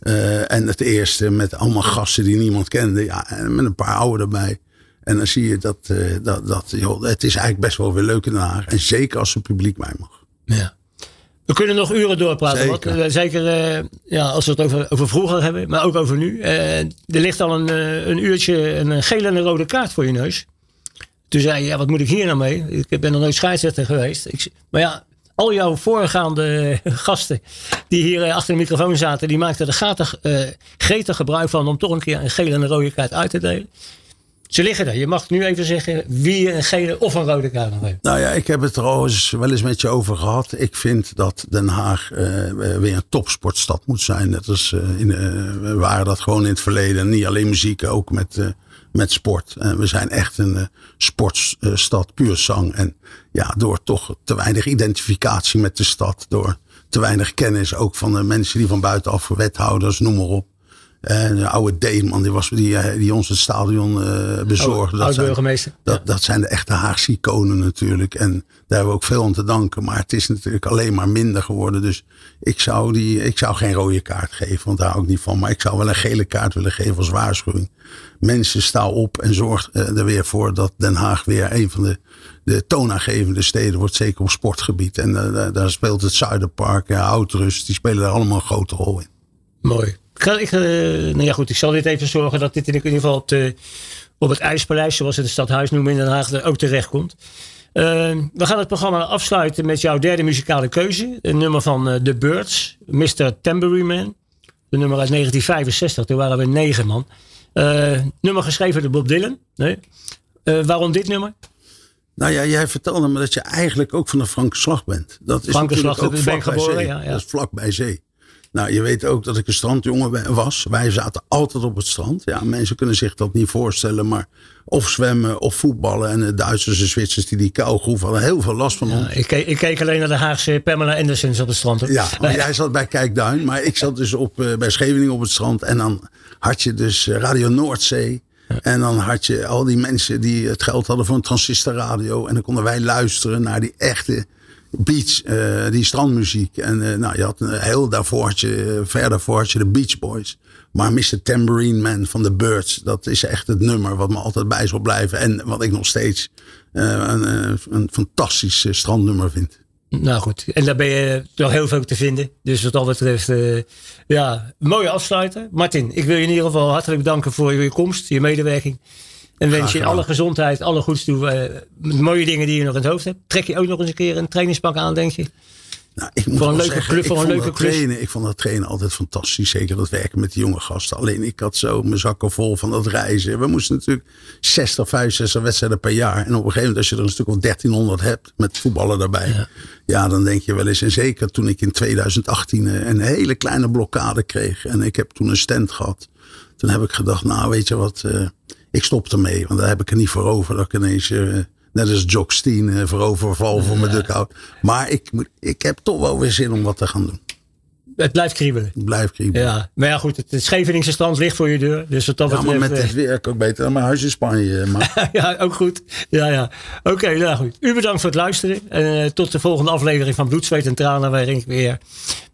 Eh, en het eerste met allemaal gasten die niemand kende. Ja, en met een paar oude erbij. En dan zie je dat, eh, dat, dat joh, het is eigenlijk best wel weer leuk in Den Haag. En zeker als er publiek bij mag. Ja. We kunnen nog uren doorpraten. Zeker. eh, zeker eh, ja, als we het over, over vroeger hebben, maar ook over nu. Eh, er ligt al een, een uurtje een gele en een rode kaart voor je neus. Toen zei je, ja, wat moet ik hier nou mee? Ik ben nog nooit scheidsrechter geweest. Ik, maar ja, al jouw voorgaande *laughs* gasten die hier achter de microfoon zaten, die maakten er gretig gebruik van om toch een keer een gele en een rode kaart uit te delen. Ze liggen er. Je mag nu even zeggen wie een gele of een rode kaart heeft. Nou ja, ik heb het er eens wel eens met je over gehad. Ik vind dat Den Haag eh, weer een topsportstad moet zijn. Net als eh, in, eh, we waren dat gewoon in het verleden. Niet alleen muziek, ook met, eh, met sport. We zijn echt een eh, sportstad, puur zang. En ja, door toch te weinig identificatie met de stad. Door te weinig kennis ook van de mensen die van buitenaf, wethouders, noem maar op. En de oude Deeman, die, was, die, eh, die ons het stadion eh, bezorgde. Dat zijn- Oud-burgemeester. dat, dat zijn de echte Haagse iconen natuurlijk. En daar hebben we ook veel aan te danken. Maar het is natuurlijk alleen maar minder geworden. Dus ik zou, die, ik zou geen rode kaart geven. Want daar hou ik niet van. Maar ik zou wel een gele kaart willen geven als waarschuwing. Mensen, sta op en zorg eh, er weer voor dat Den Haag weer een van de, de toonaangevende steden wordt. Zeker op sportgebied. En daar- speelt het Zuiderpark, ja, Oudrust. Die spelen daar allemaal een grote rol in. Mooi. Ik, eh, nou ja, goed, ik zal dit even zorgen dat dit in ieder geval op, de, op het IJspaleis, zoals het het stadhuis noemen in Den Haag, er ook terecht komt. Eh, we gaan het programma afsluiten met jouw derde muzikale keuze. Een nummer van eh, The Birds, Mr. Tambourine Man. De nummer uit 1965, toen waren we negen man. Eh, nummer geschreven door Bob Dylan. Nee. Eh, waarom dit nummer? Nou ja, jij vertelde me dat je eigenlijk ook van de Frankenslag bent. Dat is ook ben vlak bij geboren, zee. ja, ja. Dat is vlak bij zee. Nou, je weet ook dat ik een strandjongen was. Wij zaten altijd op het strand. Ja, mensen kunnen zich dat niet voorstellen. Maar of zwemmen of voetballen. En de Duitsers en Zwitsers die die kougroef hadden heel veel last van ons. Ik keek, ik keek alleen naar de Haagse Pamela Andersons op het strand. hoor. Ja, maar jij zat bij Kijkduin. Maar ik zat dus op, eh, bij Scheveningen op het strand. En dan had je dus eh, Radio Noordzee. En dan had je al die mensen die het geld hadden voor een transistorradio. En dan konden wij luisteren naar die echte beach, eh, die strandmuziek. En eh, nou, je had een heel daarvoor had je, eh, ver daarvoor had je de Beach Boys. Maar Mr. Tambourine Man van The Birds, dat is echt het nummer wat me altijd bij zal blijven. En wat ik nog steeds een, een fantastisch strandnummer vind. Nou goed, en daar ben je nog heel veel te vinden. Dus wat dat betreft, ja, mooie afsluiter. Martin, ik wil je in ieder geval hartelijk bedanken voor je komst, je medewerking. En wens je alle gezondheid, alle goeds toe. eh, mooie dingen die je nog in het hoofd hebt. Trek je ook nog eens een keer een trainingspak aan, denk je? Nou, ik moet Voor een leuke zeggen, club, voor een vond leuke trainen, Ik vond dat trainen altijd fantastisch. Zeker dat werken met die jonge gasten. Alleen ik had zo mijn zakken vol van dat reizen. We moesten natuurlijk 60, 65 wedstrijden per jaar. En op een gegeven moment als je er een stuk of 1300 hebt met voetballen daarbij. Ja. dan denk je wel eens. En zeker toen ik in 2018 eh, een hele kleine blokkade kreeg. En ik heb toen een stand gehad. Toen heb ik gedacht, nou weet je wat, eh, ik stop ermee. Want daar heb ik er niet voor over dat ik ineens, eh, net als Jock Steen, eh, voor overval voor mijn duckout. Maar ik, ik heb toch wel weer zin om wat te gaan doen. Het blijft kriebelen. Ik blijf kriebelen. Ja, Ja, maar ja goed, het, het Scheveningse strand ligt voor je deur. Dus wat dat maar betreft... met eh, dit weer ook beter dan mijn huis in Spanje. Maar *laughs* ja, ook goed. Ja, ja. Oké, nou goed. U bedankt voor het luisteren. En tot de volgende aflevering van Bloed, Zweet en Tranen. Waarin ik weer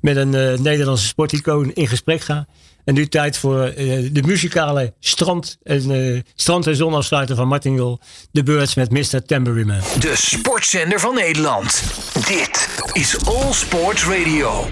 met een Nederlandse sporticoon in gesprek ga. En nu tijd voor eh, de muzikale strand- en, eh, strand- en zonafsluiter van Martin Jol. De Birds met Mr. Tambourine. De sportzender van Nederland. Dit is All Sports Radio.